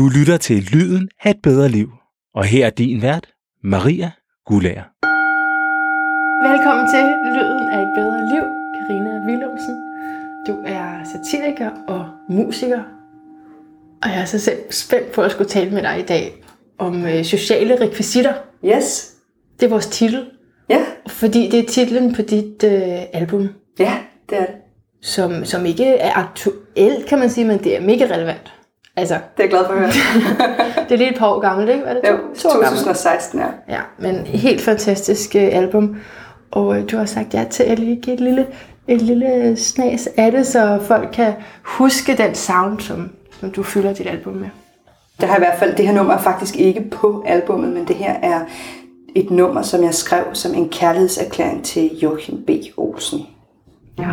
Du lytter til Lyden af et bedre liv. Og her er din vært, Maria Gulager. Velkommen til Lyden af et bedre liv, Karina Willumsen. Du er satiriker og musiker. Og jeg er så selv spændt på at skulle tale med dig i dag om øh, sociale rekvisitter. Yes. Det er vores titel, Ja, fordi det er titlen på dit øh, album, ja, det er det. som, som ikke er aktuelt, kan man sige, men det er mega relevant. Altså, Det er jeg glad for at høre. det er lige et par år gammelt, ikke? Var det to, Jo, to år gammelt? 2016, ja. Ja, men helt fantastisk øh, album. Og øh, du har sagt ja til at lige give et lille, et lille snas af det, så folk kan huske den sound, som, som du fylder dit album med. Det har i hvert fald, det her nummer er faktisk ikke på albummet, men det her er et nummer, som jeg skrev som en kærlighedserklæring til Joachim B. Olsen. Ja.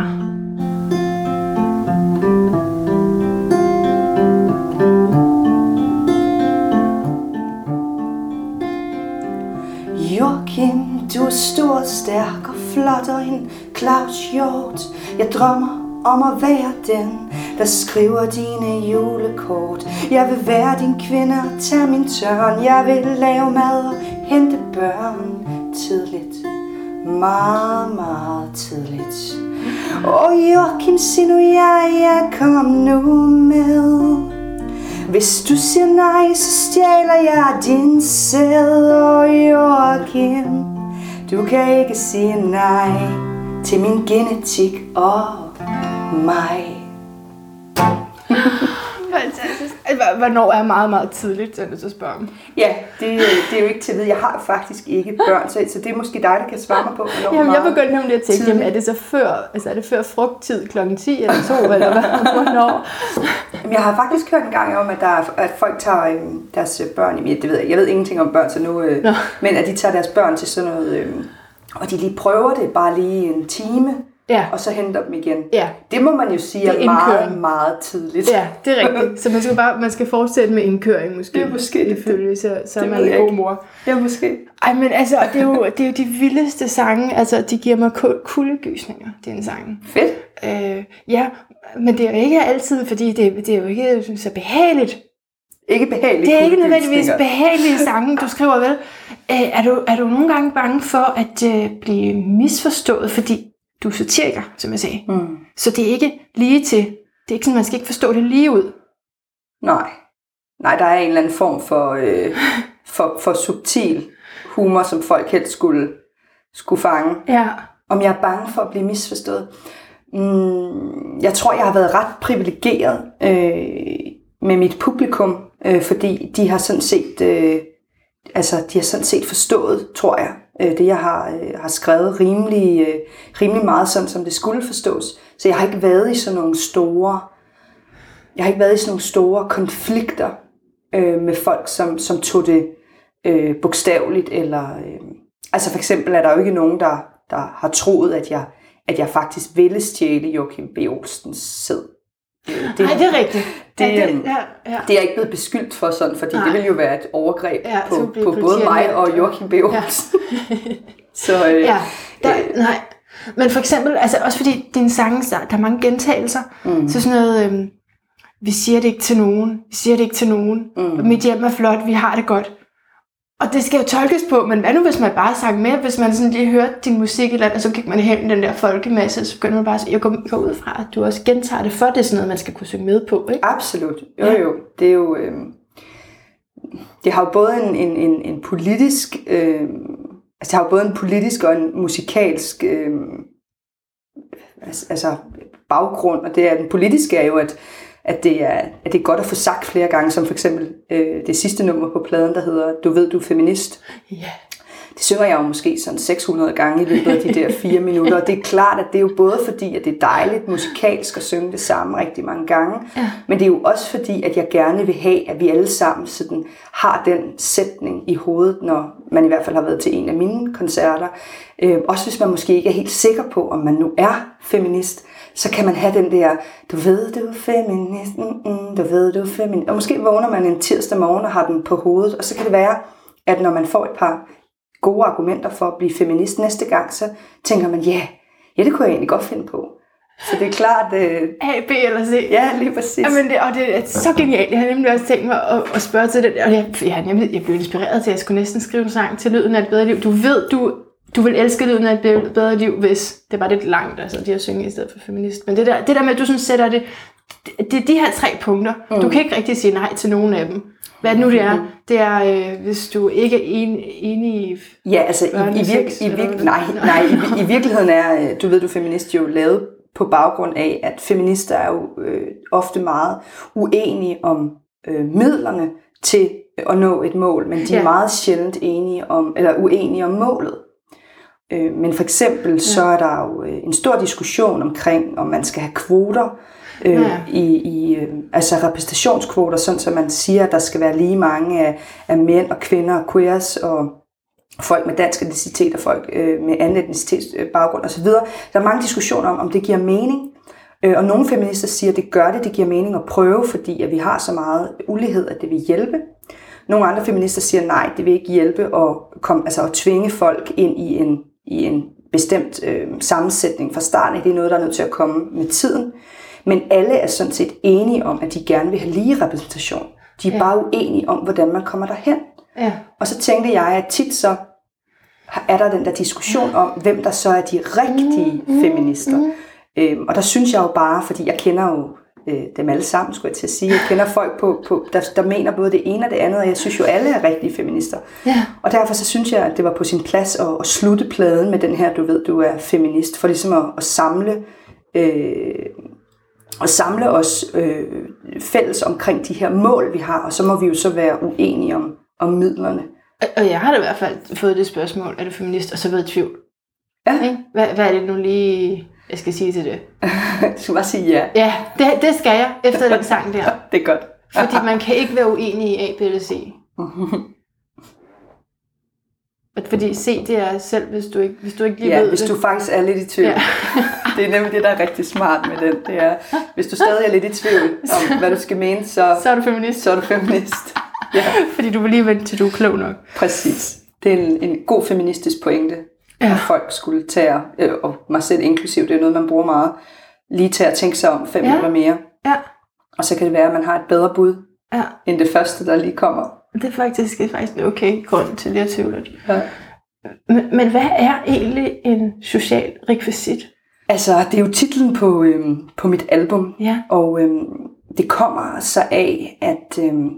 Du er stor, stærk og flot og en Claus Hjort. Jeg drømmer om at være den, der skriver dine julekort. Jeg vil være din kvinde og tage min tørn. Jeg vil lave mad og hente børn tidligt. Meget, meget tidligt. Og Joachim, sig nu ja, ja, kom nu med. Hvis du siger nej, så stjæler jeg din sæd og Joachim. Du kan ikke sige nej til min genetik og mig. Fantastisk. Hvornår er meget, meget tidligt, så er jeg at spørge om. Ja, det, det er jo ikke til at vide. Jeg har faktisk ikke børn, så, så det er måske dig, der kan svare mig på, hvornår Jamen, jeg begyndte nemlig at tænke, jamen, er det så før, altså er det før frugttid kl. 10 eller 2, eller hvad? Hvornår? Jamen, Jeg har faktisk hørt en gang om, at, der er, at folk tager øh, deres øh, børn i det ved jeg, jeg ved ingenting om børn, så nu, øh, Nå. men at de tager deres børn til sådan noget, øh, og de lige prøver det bare lige en time, Ja, og så henter dem igen. ja. Det må man jo sige Det er, er meget, meget tidligt. Ja, det er rigtigt. Så man skal bare man skal fortsætte med indkøring måske. Det er måske det. Ifølge, så, så er Det man ved en god mor. Ja, måske. Ej, men altså, det er, jo, det er jo de vildeste sange. Altså, de giver mig ku- kuldegysninger, den sange. Fedt. Øh, ja, men det er jo ikke altid, fordi det, det er jo ikke så behageligt. Ikke behageligt. Det er ikke nødvendigvis behagelige sange, du skriver vel. Øh, er, du, er du nogle gange bange for at øh, blive misforstået, fordi du er satiriker, som jeg sagde. Mm. Så det er ikke lige til. Det er ikke sådan, man skal ikke forstå det lige ud. Nej. Nej, der er en eller anden form for, øh, for, for subtil humor, som folk helst skulle, skulle fange. Ja. Om jeg er bange for at blive misforstået? Mm, jeg tror, jeg har været ret privilegeret øh, med mit publikum, øh, fordi de har sådan set, øh, altså, de har sådan set forstået, tror jeg, øh, det jeg har, øh, har skrevet rimelig, øh, rimelig meget sådan, som det skulle forstås. Så jeg har ikke været i sådan nogle store, jeg har ikke været i sådan nogle store konflikter øh, med folk, som, som tog det øh, bogstaveligt, eller øh, altså for eksempel er der jo ikke nogen, der, der har troet, at jeg, at jeg faktisk ville stjæle Joachim B. Olsens sæd. Øh, Det, Nej, det er rigtigt. det, ja, øhm, ja, ja. det er jeg ikke blevet beskyldt for sådan, fordi Nej. det ville jo være et overgreb Ja, på, på både mig og ja. Joachim B. Olsen. så øh, ja. Der, øh, nej. Men for eksempel, altså også fordi dine sange, der, der er mange gentagelser, mm, så sådan noget, øhm, vi siger det ikke til nogen, vi siger det ikke til nogen, mm. mit hjem er flot, vi har det godt. Og det skal jo tolkes på, men hvad nu hvis man bare sang med, hvis man sådan lige hørte din musik eller andet, så gik man hen i den der folkemasse, så begynder man bare, jeg går, ud fra, at du også gentager det, for det er sådan noget, man skal kunne synge med på, ikke? Absolut. Jo, Ja. jo. Det er jo... Øh, det har jo både en, en, en, en politisk... Øh, altså, det har jo både en politisk og en musikalsk... Øh, altså, altså baggrund, og det er den politiske er jo, at, at, det er, at det er godt at få sagt flere gange, som for eksempel øh, det sidste nummer på pladen, der hedder Du ved, du er feminist. Ja. Det synger jeg jo måske sådan 600 gange i løbet af de der fire minutter, og det er klart, at det er jo både fordi, at det er dejligt musikalsk at synge det samme rigtig mange gange, Ja. men det er jo også fordi, at jeg gerne vil have, at vi alle sammen sådan har den sætning i hovedet, når man i hvert fald har været til en af mine koncerter. Øh, også hvis man måske ikke er helt sikker på, om man nu er feminist, så kan man have den der, du ved, du er feminist, mm, mm, du ved, du er feminist. Og måske vågner man en tirsdag morgen og har den på hovedet, og så kan det være, at når man får et par gode argumenter for at blive feminist næste gang, så tænker man, ja, ja det kunne jeg egentlig godt finde på. Så det er klart, øh, A, B eller C. ja, lige præcis. Jamen, det, og det er så genialt. Jeg har nemlig også tænkt mig at, at spørge til det. Og jeg, jeg, nemlig, jeg blev inspireret til, at jeg skulle næsten skrive en sang til Lyden af et bedre liv. Du ved, du, du vil elske Lyden af et bedre- bedre liv, hvis det var lidt langt, altså de har synge i stedet for feminist. Men det der, det der med, at du sådan sætter det, det, det er de her tre punkter. Mm. Du kan ikke rigtig sige nej til nogen af dem. Hvad det nu det er, det er, øh, hvis du ikke er en, enig i... Ja, altså i, i, virke, i, virke, nej, nej, i, i virkeligheden er, øh, du ved, du feminist jo lavet på baggrund af, at feminister er jo øh, ofte meget uenige om øh, midlerne til at nå et mål, men de er Ja. meget sjældent enige om, eller uenige om målet. Øh, men for eksempel så er der jo øh, en stor diskussion omkring, om man skal have kvoter, øh, Ja. i, i øh, altså repræsentationskvoter, sådan så man siger, at der skal være lige mange af, af mænd og kvinder og queers og folk med dansk etnicitet og folk øh, med anden etnicitetsbaggrund osv. Der er mange diskussioner om, om det giver mening. Øh, og nogle feminister siger, at det gør det, det giver mening at prøve, fordi at vi har så meget ulighed, at det vil hjælpe. Nogle andre feminister siger, nej, det vil ikke hjælpe at, komme, altså at tvinge folk ind i en, i en bestemt øh, sammensætning fra starten. Det er noget, der er nødt til at komme med tiden. Men alle er sådan set enige om, at de gerne vil have lige repræsentation. De er Ja. bare uenige om, hvordan man kommer derhen. Ja. Og så tænkte jeg, at tit så er der den der diskussion om, hvem der så er de rigtige Mm, feminister. Øhm, og der synes jeg jo bare, fordi jeg kender jo øh, dem alle sammen, skulle jeg til at sige. Jeg kender folk, på, på, der, der mener både det ene og det andet, og jeg synes jo, alle er rigtige feminister. Ja. Og derfor så synes jeg, at det var på sin plads at, at slutte pladen med den her, du ved, du er feminist, for ligesom at, at samle... Øh, og samle os øh, fælles omkring de her mål, vi har, og så må vi jo så være uenige om, om midlerne. Og- Og jeg har da i hvert fald fået det spørgsmål, er du feminist, og så været i tvivl. Ja. Hvad, hvad er det nu lige, jeg skal sige til det? Du skal bare sige ja. Ja, det, det skal jeg, efter den sang der. Det er godt. Fordi man kan ikke være uenig i A, B eller C. Fordi C, det er selv, hvis du ikke, hvis du ikke lige Ja, ved hvis det. du faktisk er lidt i tvivl. Ja. det er nemlig det, der er rigtig smart med den. Det er, hvis du stadig er lidt i tvivl om, hvad du skal mene, så, Så er du feminist. så er du feminist. Ja, Fordi du vil lige vente til du er klog nok. præcis. Det er en, en god feministisk pointe, Ja. at folk skulle tage, øh, og mig selv inklusiv, det er noget, man bruger meget, lige til at tænke sig om fem Ja. minutter mere. Ja, Og så kan det være, at man har et bedre bud, ja. end det første, der lige kommer. Det er faktisk, det er faktisk en okay grund til lige at tvivle. Ja. Men, men hvad er egentlig en social rekvisit? Altså, det er jo titlen på, øhm, på mit album, Ja. Og øhm, det kommer så af, at øhm,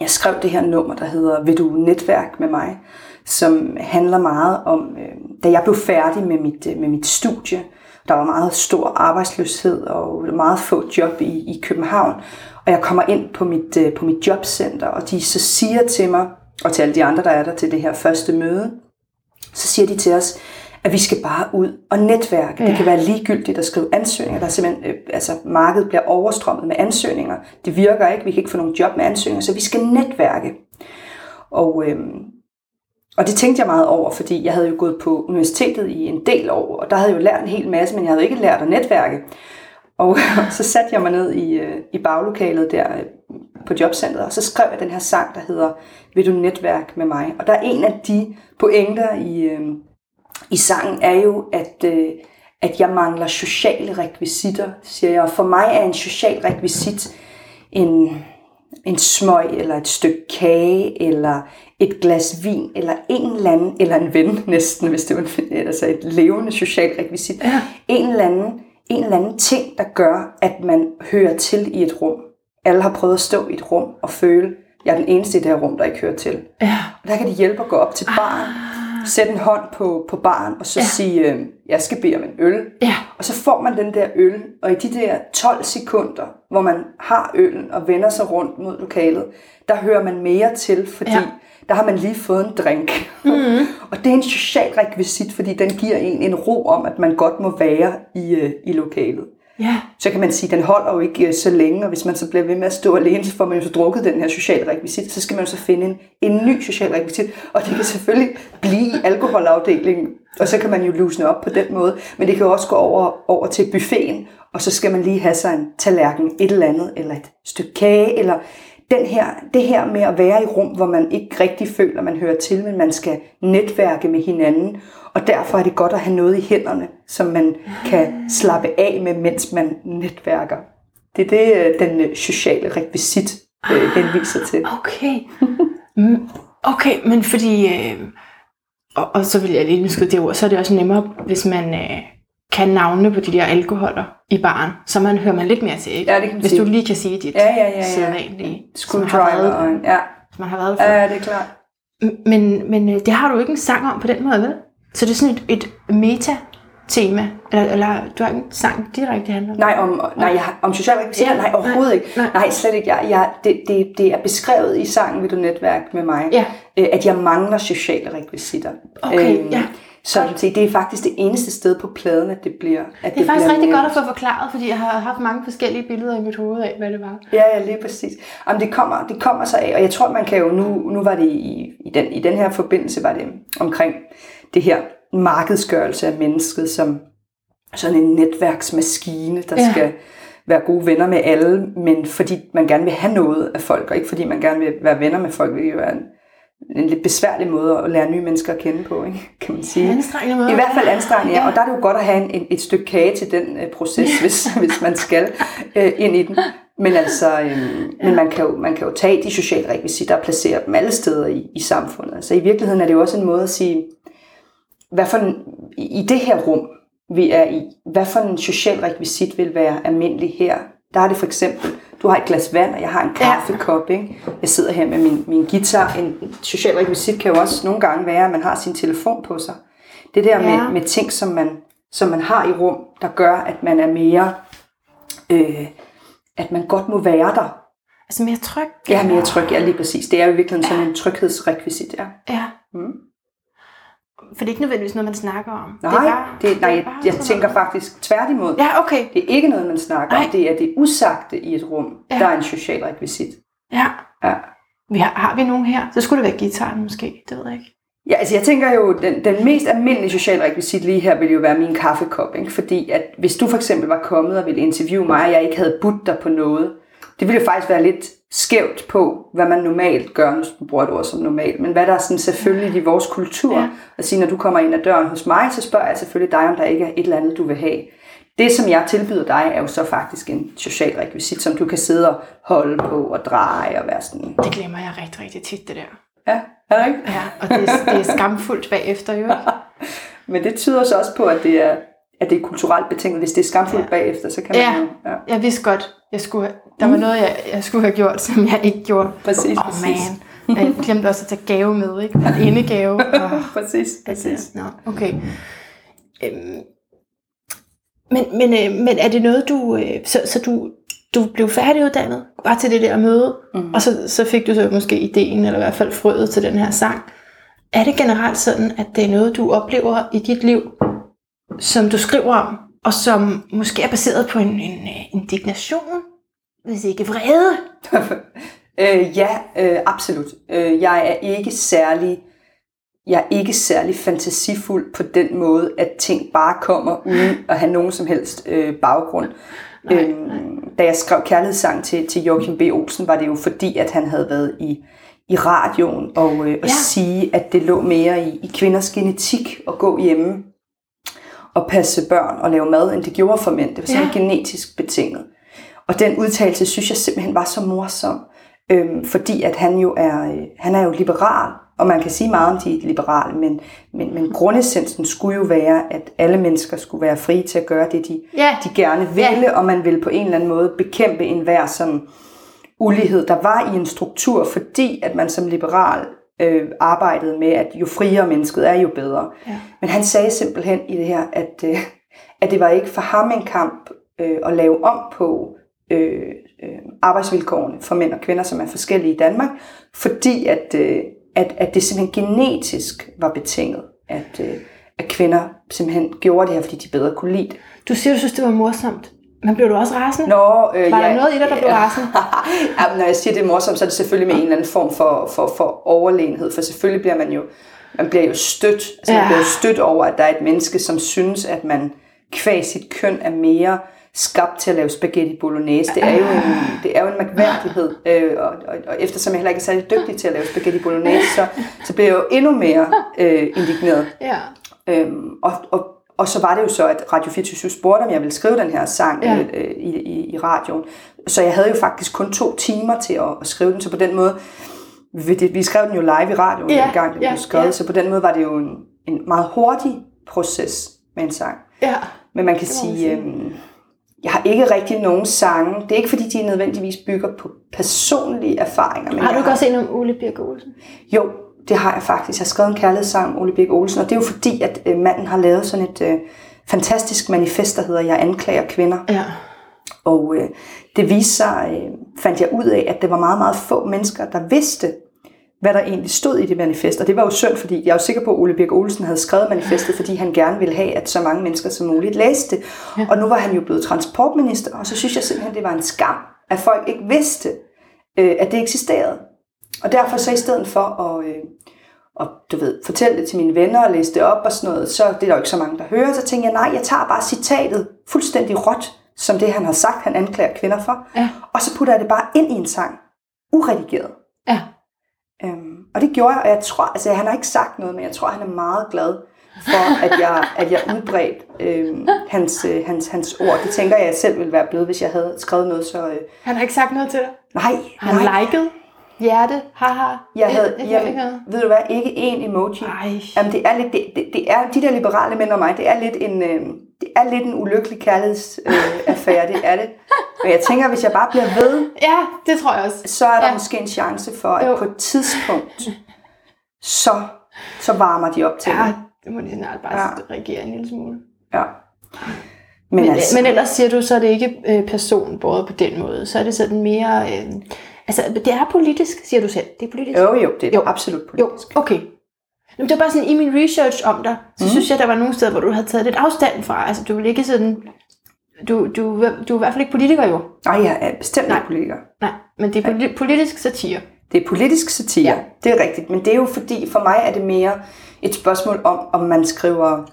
jeg skrev det her nummer, der hedder Vil du netværk med mig? Som handler meget om, øhm, da jeg blev færdig med mit, øh, med mit studie, der var meget stor arbejdsløshed og meget få job i, i København. Og jeg kommer ind på mit, øh, på mit jobcenter, og de så siger til mig, og til alle de andre, der er der til det her første møde, så siger de til os, at vi skal bare ud og netværke. Ja. Det kan være ligegyldigt at skrive ansøgninger. Der er simpelthen, øh, altså markedet bliver overstrømmet med ansøgninger. Det virker ikke, vi kan ikke få nogen job med ansøgninger, så vi skal netværke. Og, øhm, og det tænkte jeg meget over, fordi jeg havde jo gået på universitetet i en del år, og der havde jeg jo lært en hel masse, men jeg havde ikke lært at netværke. Og så satte jeg mig ned i, øh, i baglokalet der øh, på jobcentret, og så skrev jeg den her sang, der hedder Vil du netværke med mig? Og der er en af de pointer i, øh, i sangen er jo, at, at jeg mangler sociale rekvisitter, siger jeg. Og for mig er en social rekvisit en, en smøg, eller et stykke kage, eller et glas vin, eller en eller anden, eller en ven næsten, hvis det var en, altså et levende social rekvisit. Ja. En eller anden en eller anden ting, der gør, at man hører til i et rum. Alle har prøvet at stå i et rum og føle, jeg er den eneste i det her rum, der ikke hører til. Ja. Og der kan det hjælpe at gå op til baren, sætte en hånd på, på baren, og så ja. sige, øh, jeg skal bede om en øl. Ja. Og så får man den der øl, og i de der 12 sekunder, hvor man har øllen og vender sig rundt mod lokalet, der hører man mere til, fordi Ja. der har man lige fået en drink. Mhm. Mm. og det er en social rekvisit, fordi den giver en en ro om, at man godt må være i, øh, i lokalet. Ja. Så kan man sige, at den holder jo ikke øh, så længe, og hvis man så bliver ved med at stå alene, så får man jo så drukket den her sociale rekvisit, så skal man jo så finde en, en ny social rekvisit, og det kan selvfølgelig blive i alkoholafdelingen, og så kan man jo lusne op på den måde, men det kan jo også gå over, over til buffeten, og så skal man lige have sig en tallerken, et eller andet, eller et stykke kage, eller den her, det her med at være i rum, hvor man ikke rigtig føler, man hører til, men man skal netværke med hinanden, og derfor er det godt at have noget i hænderne, som man kan slappe af med, mens man netværker. Det er det, øh, den øh, sociale rekvisit øh, henviser til. Okay. Mm, Okay, men fordi... Øh, og, og så vil jeg lige skyde det ord, så er det også nemmere, hvis man øh, kan navne på de der alkoholer i baren, så man hører man lidt mere til, ikke? Ja, det kan Hvis sige. du lige kan sige dit Ja, ja, ja, ja. sædvanlige, Screwdriver ja. som man har været for. ja, det er klart. Men, men det har du ikke en sang om på den måde, vel? Så det er sådan et, et meta-tema, eller, eller du har ikke en sang direkte, det handler om? Nej, om, nej jeg, om social? Ja, Nej, overhovedet ikke. nej. Nej, slet ikke. Jeg, jeg, det, det, det er beskrevet i sangen Vil du netværke med mig, Ja. øh, at jeg mangler sociale rekvisitter. Okay, ja. Så det er faktisk det eneste sted på pladen, at det bliver at Det er faktisk bliver rigtig nævnt. godt at få forklaret, fordi jeg har haft mange forskellige billeder i mit hoved af, hvad det var. Ja, ja, lige præcis. Jamen, det kommer, det kommer så af, og jeg tror, man kan jo nu, nu var det i, i, den, i den her forbindelse, var det omkring det her markedsgørelse af mennesket som sådan en netværksmaskine, der Ja. ja. skal være gode venner med alle, men fordi man gerne vil have noget af folk, og ikke fordi man gerne vil være venner med folk, det jo være en, en lidt besværlig måde at lære nye mennesker at kende på, ikke? kan man sige. Anstrengende måde. I hvert fald anstrengende, ja. Ja. Og der er det jo godt at have en, et stykke kage til den øh, proces, hvis, hvis man skal øh, ind i den. Men altså, øh, ja. men man kan, jo, man kan jo tage de sociale rekvisitter og placere dem alle steder i, i samfundet. Så i virkeligheden er det jo også en måde at sige, hvad for en, i det her rum, vi er i, hvad for en social rekvisit vil være almindelig her? Der er det for eksempel, du har et glas vand, og jeg har en kaffekop. Ikke? Jeg sidder her med min, min guitar. En social rekvisit kan jo også nogle gange være, at man har sin telefon på sig. Det der Ja. med, med ting, som man, som man har i rum, der gør, at man er mere, øh, at man godt må være der. Altså mere tryg. Er mere tryg, ja lige præcis. Det er jo i virkeligheden sådan en tryghedsrekvisit, ja. Ja. Mm. For det er ikke nødvendigvis noget, man snakker om. Nej, det er bare, det, nej jeg, jeg tænker noget. faktisk tværtimod. Ja, okay. Det er ikke noget, man snakker Nej. om. Det er det usagte i et rum, Ja. der er en social rekvisit. Ja. Ja. Vi har, har vi nogen her? Så skulle det være gitaren måske. Det ved jeg ikke. Ja, altså jeg tænker jo, den, den mest almindelige sociale rekvisit lige her vil jo være min kaffekop. Ikke? Fordi at hvis du for eksempel var kommet og ville interviewe mig, og jeg ikke havde budt dig på noget, det ville jo faktisk være lidt skævt på, hvad man normalt gør, du bruger et ord som normalt, men hvad der er sådan selvfølgelig i vores kultur. Ja. At sige, når du kommer ind ad døren hos mig, så spørger jeg selvfølgelig dig, om der ikke er et eller andet, du vil have. Det, som jeg tilbyder dig, er jo så faktisk en social rekvisit, som du kan sidde og holde på og dreje og være sådan. Det glemmer jeg rigtig, rigtig tit, det der. Ja, er det ikke? Ja, og det, er- det er skamfuldt bagefter, jo? Men det tyder så også på, at det er, at det er kulturelt betinget. Hvis det er skamfuldt Ja. bagefter, så kan man Ja. jo... Ja, Jeg vidste godt, jeg skulle der var noget, jeg, jeg skulle have gjort, som jeg ikke gjorde. præcis, oh, præcis. man. Jeg glemte også at tage gave med, ikke? En indegave. Oh, Præcis, præcis. Nå, okay. Øhm, men, men, øh, men er det noget, du... Øh, så, så du, du blev færdiguddannet, bare til det der møde, mm. og så, så fik du så måske ideen, eller i hvert fald frøet til den her sang. Er det generelt sådan, at det er noget, du oplever i dit liv, som du skriver om, og som måske er baseret på en, en øh, indignation, hvis ikke vrede? øh, ja, øh, absolut. Øh, jeg er ikke særlig... Jeg er ikke særlig fantasifuld på den måde, at ting bare kommer uden at have nogen som helst øh, baggrund. Nej, øhm, da jeg skrev kærlighedssang til, til Joachim B. Olsen, var det jo fordi, at han havde været i, i radioen og, øh, og Ja. sige, at det lå mere i, i kvinders genetik at gå hjemme og passe børn og lave mad, end det gjorde for mænd. Det var sådan ja. genetisk betinget. Og den udtalelse synes jeg simpelthen var så morsom, øhm, fordi at han jo er, øh, han er jo liberal, og man kan sige meget om de liberale, men, men, men grundessensen skulle jo være, at alle mennesker skulle være frie til at gøre det, de, Ja. de gerne ville, ja. og man ville på en eller anden måde bekæmpe enhver sådan ulighed, der var i en struktur, fordi at man som liberal øh, arbejdede med, at jo friere mennesket er, jo bedre. Ja. Men han sagde simpelthen i det her, at, øh, at det var ikke for ham en kamp øh, at lave om på øh, øh, arbejdsvilkårene for mænd og kvinder, som er forskellige i Danmark, fordi at, øh, at, at det simpelthen genetisk var betinget, at, øh, at kvinder simpelthen gjorde det her, fordi de bedre kunne lide det. Du siger, du synes, det var morsomt. Men blev du også rasende? Nå, øh, Var der ja, noget i dig, der blev rasende? ja, når jeg siger, det er morsomt, så er det selvfølgelig med en eller anden form for, for, for overlegenhed, for selvfølgelig bliver man jo, man bliver jo stødt, altså Ja. man bliver jo stødt over, at der er et menneske, som synes, at man kvæg sit køn er mere skabt til at lave spaghetti bolognese. Det er jo en, det er jo en mærkværdighed, øh, og, og, og eftersom jeg heller ikke er særlig dygtig til at lave spaghetti bolognese, så, så bliver jeg jo endnu mere øh, indigneret. Ja. Øhm, og, og, og så var det jo så, at Radio 24 spurgte, om jeg ville skrive den her sang Ja. ja. øh, i, i, i radioen. Så jeg havde jo faktisk kun to timer til at, at skrive den, så på den måde, vi, vi skrev den jo live i radioen Ja, dengang den ja, blev skrevet, ja. så på den måde var det jo en, en meget hurtig proces med en sang. Ja. Men man kan må man sige, sige. Jeg har ikke rigtig nogen sange. Det er ikke fordi, de nødvendigvis bygger på personlige erfaringer. Men Har du ikke også en om Ole Birk Olsen? Jo, det har jeg faktisk. Jeg har skrevet en kærlighedssang om Ole Birk Olsen, og det er jo fordi, at øh, manden har lavet sådan et øh, fantastisk manifest, der hedder Jeg anklager kvinder. Ja. Og øh, det viste sig, øh, fandt jeg ud af, at det var meget, meget få mennesker, der vidste, hvad der egentlig stod i det manifest. Og det var jo synd, fordi jeg er jo sikker på, at Ole Birk Olsen havde skrevet manifestet, fordi han gerne ville have, at så mange mennesker som muligt læste det. Ja. Og nu var han jo blevet transportminister, og så synes jeg simpelthen, det var en skam, at folk ikke vidste, øh, at det eksisterede. Og derfor så i stedet for at, øh, og du ved, fortælle det til mine venner og læse det op og sådan noget, så det er der jo ikke så mange, der hører. Så tænker jeg, nej, jeg tager bare citatet fuldstændig råt, som det han har sagt, han anklager kvinder for. Ja. Og så putter jeg det bare ind i en sang, uredigeret. Ja. Øhm, og det gjorde jeg, og jeg tror, altså han har ikke sagt noget, men jeg tror, han er meget glad for, at jeg, at jeg udbredt øhm, hans, øh, hans, hans ord. Det tænker jeg, jeg selv ville være blevet, hvis jeg havde skrevet noget så... Øh, Han har ikke sagt noget til dig? nej, Har han nej. liket? Hjerte? Haha? Jeg havde, Jeg, jeg, ved du hvad, ikke én emoji. Ej. Jamen, det er lidt, det, det, det er, de der liberale mænd og mig, det er lidt en, øh, er lidt en ulykkelig kærlighedsaffære, øh, det er det. Men jeg tænker, hvis jeg bare bliver ved, Ja, det tror jeg også. så er der Ja. måske en chance for, at Jo. på et tidspunkt, så, så varmer de op til Ja, det. det må de snart bare Ja. reagere en lille smule. Ja. Men, Men, altså, men ellers siger du, så er det ikke øh, personbåret på den måde. Så er det sådan mere... Øh, altså, det er politisk, siger du selv. Det er politisk. jo, jo, det er Jo. jo. absolut Jo, politisk. okay. Jamen, det var bare sådan, i min research om dig, så mm. Synes jeg, der var nogle steder, hvor du havde taget lidt afstand fra. Altså, du vil ikke sådan... Du, du, du er i hvert fald ikke politiker, jo. Nej, jeg er bestemt ikke politiker. Nej, men det er poli- politisk satire. Det er politisk satire, Ja. ja. det er rigtigt. Men det er jo fordi, for mig er det mere et spørgsmål om, om man skriver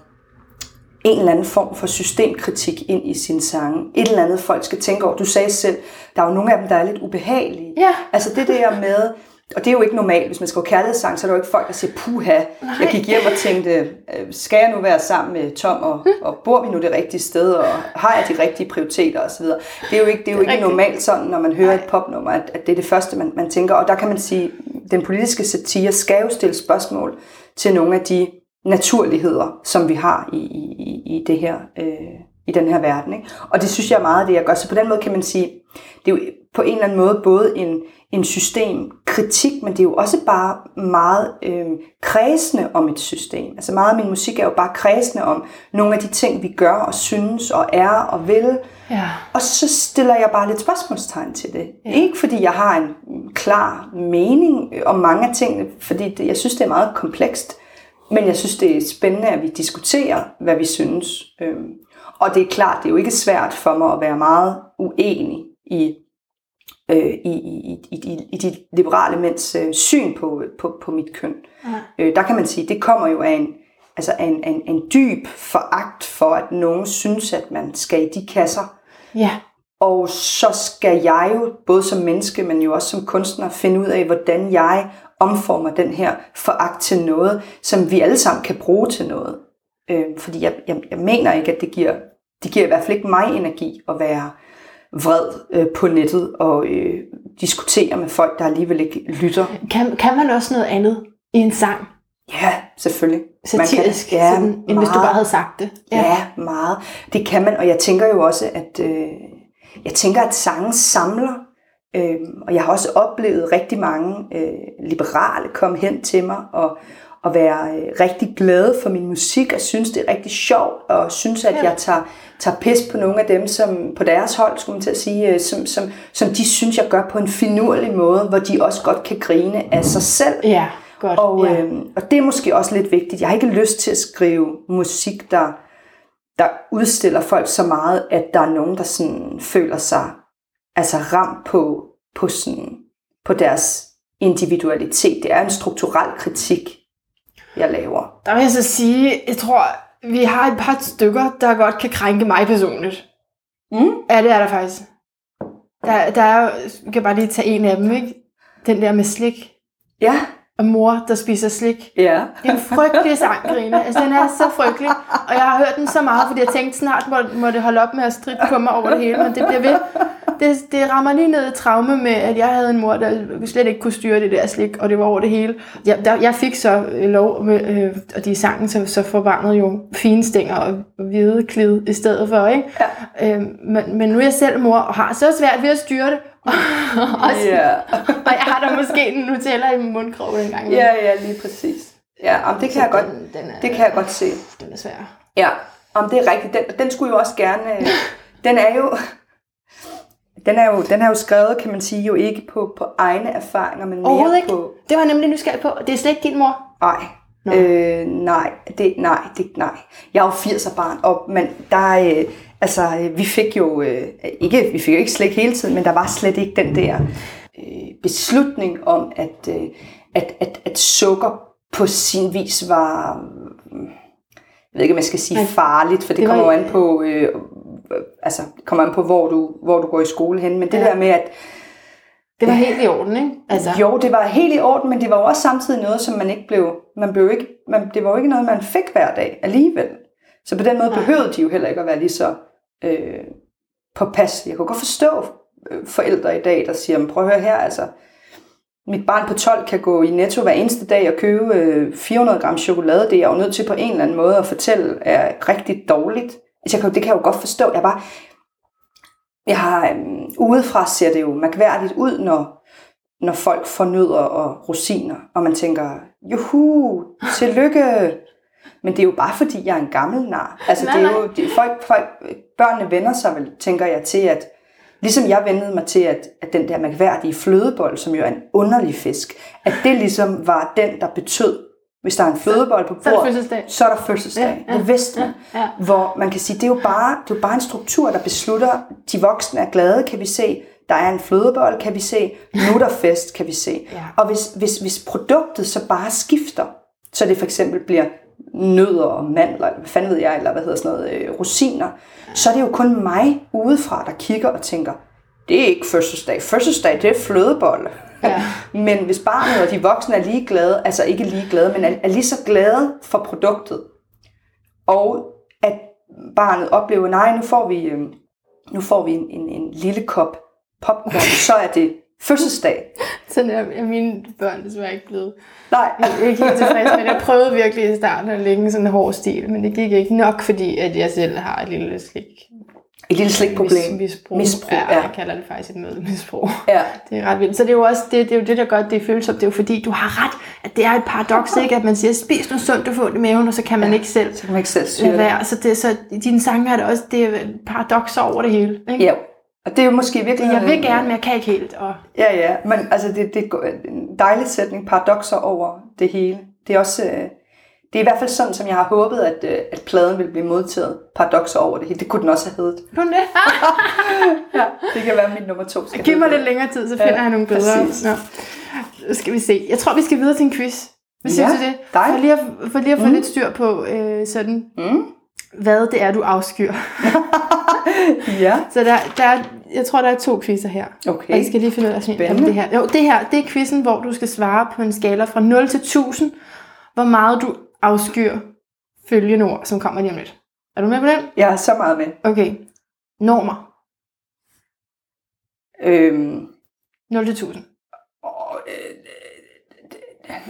en eller anden form for systemkritik ind i sin sange. Et eller andet, folk skal tænke over. Du sagde selv, der er jo nogle af dem, der er lidt ubehagelige. Ja. Altså det der med, og det er jo ikke normalt, hvis man skriver kærlighedssang, så er der jo ikke folk, der siger, puha, jeg gik hjem og tænkte, øh, skal jeg nu være sammen med Tom, og, og bor vi nu det rigtige sted, og har jeg de rigtige prioriteter osv. Det er jo ikke, det er jo ikke rigtigt. normalt sådan, når man hører et popnummer, at, at det er det første, man, man tænker. Og der kan man sige, den politiske satire skal jo stille spørgsmål til nogle af de naturligheder, som vi har i, i, i- i det her, øh, i den her verden. Ikke? Og det synes jeg er meget af det, jeg gør. Så på den måde kan man sige, det er jo på en eller anden måde både en, en systemkritik, men det er jo også bare meget øh, kredsende om et system. Altså meget af min musik er jo bare kredsende om nogle af de ting, vi gør og synes og er og vil. Ja. Og så stiller jeg bare lidt spørgsmålstegn til det. Ja. Ikke fordi jeg har en klar mening om mange af tingene, fordi det, jeg synes, det er meget komplekst. Men jeg synes, det er spændende, at vi diskuterer, hvad vi synes. Øhm, og det er klart, det er jo ikke svært for mig at være meget uenig i, øh, i, i, i, i, i de liberale mænds øh, syn på, på, på mit køn. Ja. Øh, der kan man sige, det kommer jo af en, altså af en, af en, en dyb foragt for, at nogen synes, at man skal i de kasser. Ja. Og så skal jeg jo, både som menneske, men jo også som kunstner, finde ud af, hvordan jeg omformer den her foragt til noget, som vi alle sammen kan bruge til noget. Øh, fordi jeg, jeg, jeg mener ikke, at det giver, det giver i hvert fald ikke mig energi at være vred øh, på nettet og øh, diskutere med folk, der alligevel ikke lytter. Kan, kan man også noget andet i en sang? Ja, selvfølgelig. Man Satirisk, ja, sådan, end hvis du meget. bare havde sagt det. Ja. ja, meget. Det kan man, og jeg tænker jo også, at øh, jeg tænker, at sange samler. Øh, og jeg har også oplevet rigtig mange øh, liberale komme hen til mig og, og være øh, rigtig glade for min musik og synes, det er rigtig sjovt og synes, at Ja. jeg tager, tager pis på nogle af dem, som på deres hold, skulle man til at sige, øh, som, som, som de synes, jeg gør på en finurlig måde, hvor de også godt kan grine af sig selv. Ja, godt. Og, ja. øhm, og det er måske også lidt vigtigt. Jeg har ikke lyst til at skrive musik, der, der udstiller folk så meget, at der er nogen, der sådan føler sig altså ramt på, på, sådan, på deres individualitet. Det er en strukturel kritik, jeg laver. Der vil jeg så sige, jeg tror, vi har et par stykker, der godt kan krænke mig personligt. Mm. Ja, det er der faktisk. Der, der er jo, jeg kan bare lige tage en af dem, ikke? Den der med slik. Ja. Og mor, der spiser slik. Ja. Det er en frygtelig sang, Karina. Altså, den er så frygtelig. Og jeg har hørt den så meget, fordi jeg tænkte, snart må, må det holde op med at stride på mig over det hele. Men det bliver ved. Det, det rammer lige ned i traume med, at jeg havde en mor, der slet ikke kunne styre det der slik, og det var over det hele. Jeg, der, jeg fik så øh, lov, med, øh, og de sangen, så, så får barnet jo fine stænger og hvide klid i stedet for, ikke? Ja. Øh, men, men nu er jeg selv mor, og har så svært ved at styre det. og, Ja. og jeg har da måske en Nutella i min mundkrog en gang. Ja, ja, lige præcis. Ja, om det kan jeg godt, Den, den er, det kan jeg godt se. Den er svær. Ja, om det er rigtigt. Den, den skulle jo også gerne... Den er jo... Den er, jo, den er jo skrevet, kan man sige, jo ikke på, på egne erfaringer, men mere ikke. på... Det var nemlig nysgerrig på. Det er slet ikke din mor. Nej. Nå. Øh, nej, det, nej, det, nej. Jeg er jo 80'er barn, og men der er, øh, altså, øh, vi fik jo, øh, ikke, vi fik jo ikke slik hele tiden, men der var slet ikke den der øh, beslutning om, at, øh, at, at, at sukker på sin vis var, øh, jeg ved ikke, om jeg skal sige farligt, for det, det kommer jo an på, øh, altså, kommer an på, hvor du, hvor du går i skole hen, men det Ja. der med, at Det var helt i orden, ikke? Altså, jo, det var helt i orden, men det var jo også samtidig noget, som man ikke blev, man blev ikke, man, det var jo ikke noget, man fik hver dag alligevel. Så på den måde Nej. behøvede de jo heller ikke at være lige så øh, påpasselige. Jeg kunne godt forstå øh, forældre i dag, der siger, "Men prøv at høre her, altså, mit barn på 12 kan gå i Netto hver eneste dag og købe øh, 400 gram chokolade. Det er jeg jo nødt til på en eller anden måde at fortælle er rigtig dårligt. Altså, jeg kan, det kan jeg jo godt forstå. Jeg bare, jeg har, øhm, udefra ser det jo mærkværdigt ud, når, når folk får nødder og rosiner, og man tænker, juhu, tillykke. Men det er jo bare fordi, jeg er en gammel nar. Altså, Nej, det er jo, det, folk, folk, børnene vender sig vel, tænker jeg, til at, ligesom jeg vendede mig til, at, at den der mærkværdige flødebold, som jo er en underlig fisk, at det ligesom var den, der betød, hvis der er en flødebold på så det bordet, fødselsdag. så er der fødselsdag. Ja, ja, det vidste man. Ja, ja. Hvor man kan sige, det er jo bare, det er jo bare en struktur, der beslutter, de voksne er glade, kan vi se. Der er en flødebold, kan vi se. Nu er der fest, kan vi se. Ja. Og hvis, hvis, hvis produktet så bare skifter, så det for eksempel bliver nødder og mandler, eller hvad fanden ved jeg, eller hvad hedder sådan noget, øh, rosiner, så er det jo kun mig udefra, der kigger og tænker, det er ikke fødselsdag. Fødselsdag, det er flødebolle. Ja. Men hvis barnet og de voksne er lige glade, altså ikke lige glade, men er, er lige så glade for produktet, og at barnet oplever, nej, nu får vi, øhm, nu får vi en, en, en lille kop popcorn, så er det fødselsdag. Sådan er er mine børn desværre ikke blevet. Nej, Jeg er ikke helt tilfreds, men jeg prøvede virkelig i starten at lægge en sådan hård stil, men det gik ikke nok, fordi at jeg selv har et lille slik. Et lille slikproblem. Mis- misbrug. Misbrug, ja, ja. jeg kalder det faktisk et mødelmisbrug. Ja. Det er ret vildt. Så det er jo også det, det, er jo det der gør, at det er følsomt. Det er jo fordi, du har ret, at det er et paradoks, ikke? At man siger, spis nu sundt, du får ondt i maven, og så kan man Ja. ikke selv Så kan man ikke selv styre det. Så, det, så dine sange er det også det er paradokser over det hele. Ikke? Ja, og det er jo måske virkelig... Jeg vil gerne, men jeg kan ikke helt. Og Ja, ja, men altså det, det er en dejlig sætning, paradoxer over det hele. Det er også, øh, det er i hvert fald sådan, som jeg har håbet, at, øh, at pladen vil blive modtaget. Paradoxer over det hele. Det kunne den også have heddet. kun det. Ja, det kan være mit nummer to. Skal Giv mig lidt længere tid, så finder Ja, jeg nogle bedre. præcis. Nå. Skal vi se. Jeg tror, vi skal videre til en quiz. Hvad synes Ja, du det? dejligt. For lige at, for lige at få Mm. lidt styr på, øh, sådan, Mm. hvad det er, du afskyr. Ja, Så der, der er, jeg tror, der er to quizzer her. okay. Og jeg skal lige finde ud af, sådan, om det her. Jo, det her, det er quizzen, hvor du skal svare på en skala fra 0 til 1000, hvor meget du afskyr følgende ord, som kommer lige om lidt. Er du med på den? Jeg er så meget med. Okay. Normer. Øhm, 0 til 1000. åh, øh,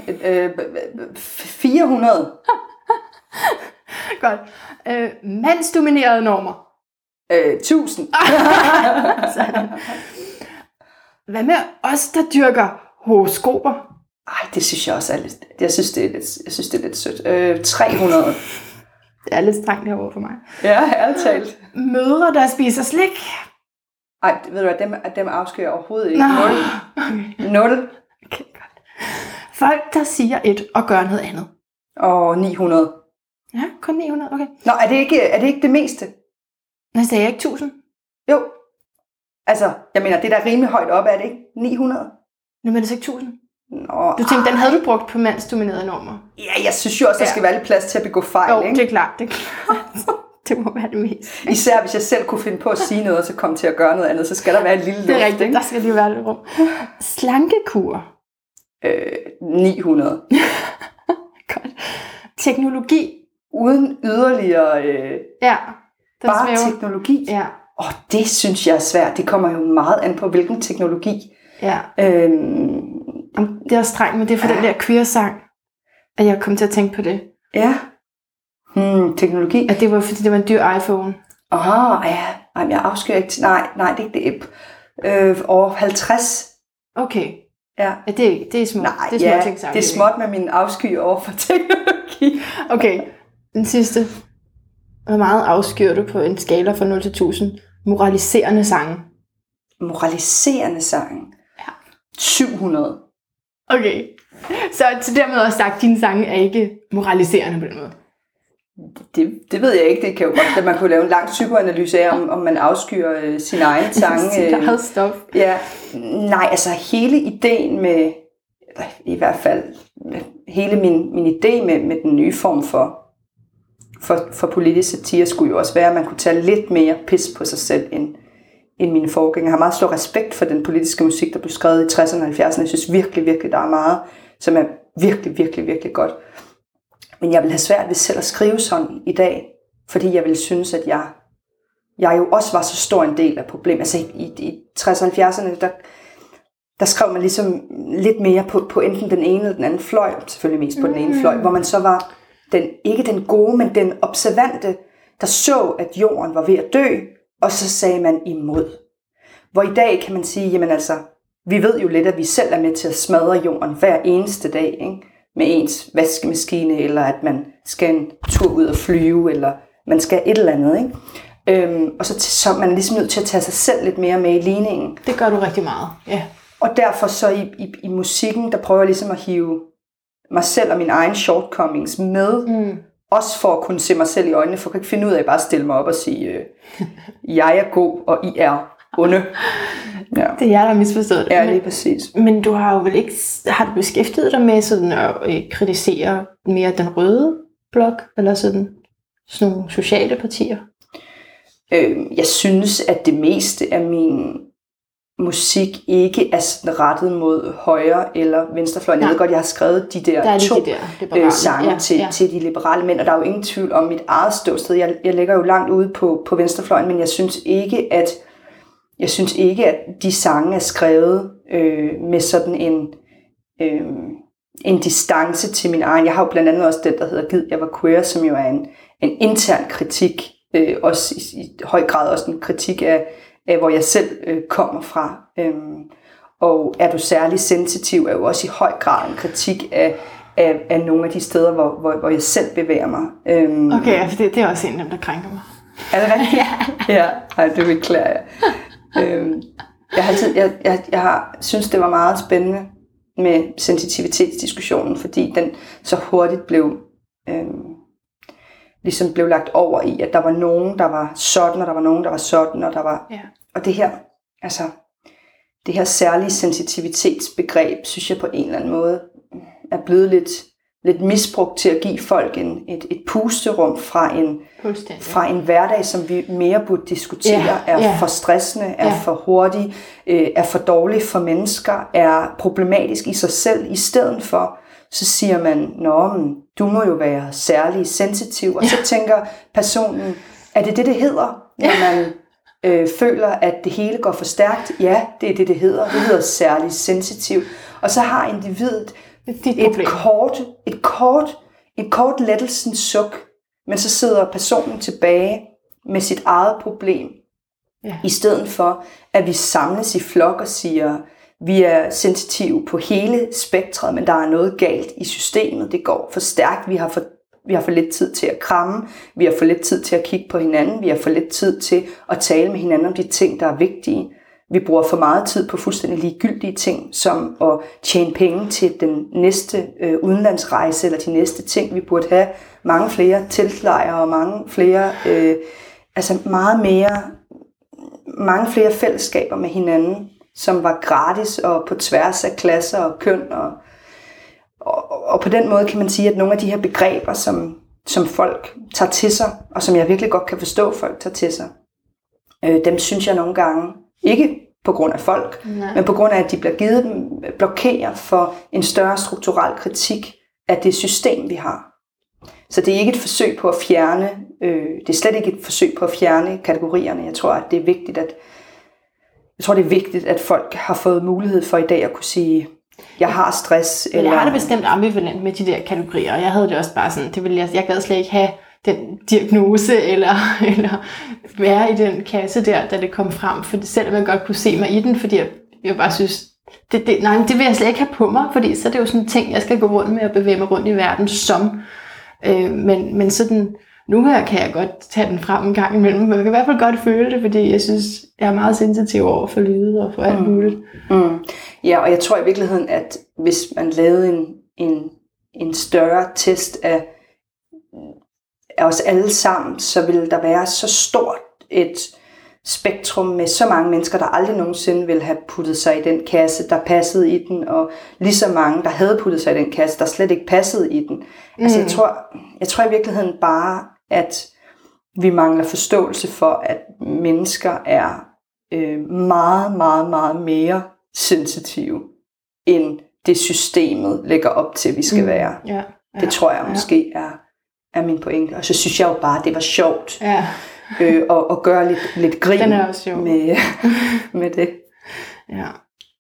øh, øh, øh, 400. Godt. Øh, mandsdominerede normer. Øh, 1000. Sådan. Hvad med os, der dyrker horoskoper? Ej, det synes jeg også er lidt... Jeg synes, det er lidt, jeg synes, det er lidt sødt. Øh, 300. Det er lidt strengt herovre for mig. Ja, ærligt talt. Mødre, der spiser slik. Ej, ved du hvad, dem, dem afskyr jeg overhovedet ikke. Nå. Nul. Okay. Nul. okay, godt. Folk, der siger et og gør noget andet. Og 900. Ja, kun 900, okay. Nå, er det ikke, er det, ikke det meste? Nå, sagde jeg ikke 1000? Jo. Altså, jeg mener, det er da rimelig højt op, er det ikke? 900? Nu er det så ikke 1000. Nå, Du tænkte, den havde du brugt på mandsdominerede normer. Ja, jeg synes jo også, der Ja. skal være lidt plads til at begå fejl, Jo, ikke? det er klart. Det er klart. det må være det mest. Især hvis jeg selv kunne finde på at sige noget, og så komme til at gøre noget andet, så skal der være en lille Det er luft, rigtigt, ikke? der skal lige være lidt rum. Slankekur. Øh, 900. Godt. Teknologi. Uden yderligere øh, Ja. Den bare svæver. teknologi. Ja. Og det synes jeg er svært. Det kommer jo meget an på, hvilken teknologi. Ja. Øhm, Jamen, Det er også strengt, men det er for den der queer-sang, at jeg kom til at tænke på det. ja. Hmm, teknologi. At det var, fordi det var en dyr iPhone. Åh, ja. Ej, men jeg afskyr ikke... Nej, nej, det er ikke det. Øh, over 50. Okay. Ja. Ja, det er, det er smukt. Nej, det er ja, små ting, det er småt med min afsky over for teknologi. Okay, den sidste. Hvor meget afskyr du på en skala fra 0 til 1000? Moraliserende sange. Moraliserende sang. Ja. 700. Okay. Så, så dermed også sagt, at dine sange er ikke moraliserende på den måde. Det, det ved jeg ikke. Det kan jo godt, at man kunne lave en lang psykoanalyse af, om, om man afskyer øh, sin egen sange. Sit øh, eget stof. Ja, nej, altså hele ideen med, i hvert fald hele min, min idé med, med den nye form for, for, for politisk satire, skulle jo også være, at man kunne tage lidt mere pis på sig selv, end, end mine forgængere. Jeg har meget stor respekt for den politiske musik, der blev skrevet i 60'erne og 70'erne. Jeg synes virkelig, virkelig, der er meget, som er virkelig, virkelig, virkelig godt. Men jeg vil have svært ved selv at skrive sådan i dag, fordi jeg vil synes, at jeg, jeg jo også var så stor en del af problemet. Altså i, i, i 60'erne og 70'erne, der, der skrev man ligesom lidt mere på, på enten den ene eller den anden fløj, selvfølgelig mest på den ene fløj, hvor man så var den, ikke den gode, men den observante, der så, at jorden var ved at dø, og så sagde man imod. Hvor i dag kan man sige, jamen altså, vi ved jo lidt, at vi selv er med til at smadre jorden hver eneste dag, ikke? med ens vaskemaskine, eller at man skal en tur ud og flyve, eller man skal et eller andet. Ikke? Øhm, og så, så er man ligesom nødt til at tage sig selv lidt mere med i ligningen. Det gør du rigtig meget. Ja. Og derfor så i, i, i musikken, der prøver jeg ligesom at hive mig selv og mine egne shortcomings med, Mm. Også for at kunne se mig selv i øjnene, for jeg kan ikke finde ud af bare at stille mig op og sige, øh, jeg er god, og I er onde. Ja, Det er jeg, der har misforstået det. ja lige præcis. Men du har jo vel ikke, har du beskæftiget dig med sådan at øh, kritisere mere den røde blok, eller sådan, sådan nogle sociale partier? Øh, jeg synes, at det meste af min musik ikke er sådan rettet mod højre eller venstrefløjen. Jeg ved godt, jeg har skrevet de der, Der er to det der øh, sange ja, til, ja. til de liberale mænd, og der er jo ingen tvivl om mit eget ståsted. Jeg, jeg ligger jo langt ude på, på venstrefløjen, men jeg synes ikke, at jeg synes ikke, at de sange er skrevet øh, med sådan en, øh, en distance til min egen. Jeg har jo blandt andet også den, der hedder Gid, jeg var queer, som jo er en, en intern kritik, øh, også i, i høj grad også en kritik af, af hvor jeg selv øh, kommer fra. Øhm, og er du særlig sensitiv, er jo også i høj grad en kritik af, af, af nogle af de steder, hvor, hvor, hvor jeg selv bevæger mig. Øhm, Okay, for det, det er også en af dem, der krænker mig. er det rigtigt? ja. ja. Ej, det beklager jeg. øhm, jeg har altid, jeg, jeg, jeg har synes det var meget spændende med sensitivitetsdiskussionen, fordi den så hurtigt blev øhm, ligesom blev lagt over i, at der var nogen, der var sådan, og der var nogen, der var sådan, og der var Ja. og det her, altså det her særlige sensitivitetsbegreb, synes jeg på en eller anden måde er blevet lidt, lidt misbrugt til at give folk en, et, et pusterum fra en, fra en hverdag, som vi mere burde diskutere, Ja, er ja. for stressende, er Ja. for hurtig, øh, er for dårlig for mennesker, er problematisk i sig selv, i stedet for, så siger man, Nå, men du må jo være særlig sensitiv, og så tænker personen, er det det, det hedder, når man øh, føler, at det hele går for stærkt? Ja, det er det, det hedder. Det hedder særlig sensitiv. Og så har individet et kort, et kort, et kort lettelsens suk, men så sidder personen tilbage med sit eget problem, Ja. i stedet for at vi samles i flok og siger, vi er sensitive på hele spektret, men der er noget galt i systemet. Det går for stærkt. Vi har for, vi har for lidt tid til at kramme. Vi har for lidt tid til at kigge på hinanden. Vi har for lidt tid til at tale med hinanden om de ting, der er vigtige. Vi bruger for meget tid på fuldstændig ligegyldige ting, som at tjene penge til den næste øh, udenlandsrejse eller de næste ting. Vi burde have mange flere teltlejre og mange flere, øh, altså meget mere, mange flere fællesskaber med hinanden, som var gratis og på tværs af klasser og køn. Og, og, og på den måde kan man sige, at nogle af de her begreber, som, som folk tager til sig, og som jeg virkelig godt kan forstå, folk tager til sig, øh, dem synes jeg nogle gange, ikke på grund af folk, Nej. men på grund af, at de bliver givet dem, blokerer for en større strukturel kritik af det system, vi har. Så det er ikke et forsøg på at fjerne, øh, det er slet ikke et forsøg på at fjerne kategorierne. Jeg tror, at det er vigtigt, at jeg tror, det er vigtigt, at folk har fået mulighed for i dag at kunne sige, jeg har stress. Men jeg har det bestemt ambivalent med de der kategorier, og jeg havde det også bare sådan, det ville jeg, jeg gad slet ikke have den diagnose, eller, eller være i den kasse der, da det kom frem, for selvom jeg godt kunne se mig i den, fordi jeg, jeg bare synes, det, det, nej, det vil jeg slet ikke have på mig, fordi så er det jo sådan en ting, jeg skal gå rundt med og bevæge mig rundt i verden som. Øh, men, men sådan, nu her kan jeg godt tage den frem en gang imellem, men jeg kan i hvert fald godt føle det, fordi jeg synes, jeg er meget sensitiv over for lyde og for alt Mm. muligt. Mm. Ja, og jeg tror i virkeligheden, at hvis man lavede en, en, en større test af, af os alle sammen, så ville der være så stort et spektrum med så mange mennesker, der aldrig nogensinde ville have puttet sig i den kasse, der passede i den, og lige så mange, der havde puttet sig i den kasse, der slet ikke passede i den. Mm. Altså jeg tror, jeg tror i virkeligheden bare, at vi mangler forståelse for, at mennesker er øh, meget, meget, meget mere sensitive, end det systemet lægger op til, vi skal Mm. være. Ja, Det tror jeg måske er, er min pointe. Og så synes jeg jo bare, at det var sjovt Ja, øh, at, at gøre lidt, lidt grin den er også sjov. med, med det. Ja,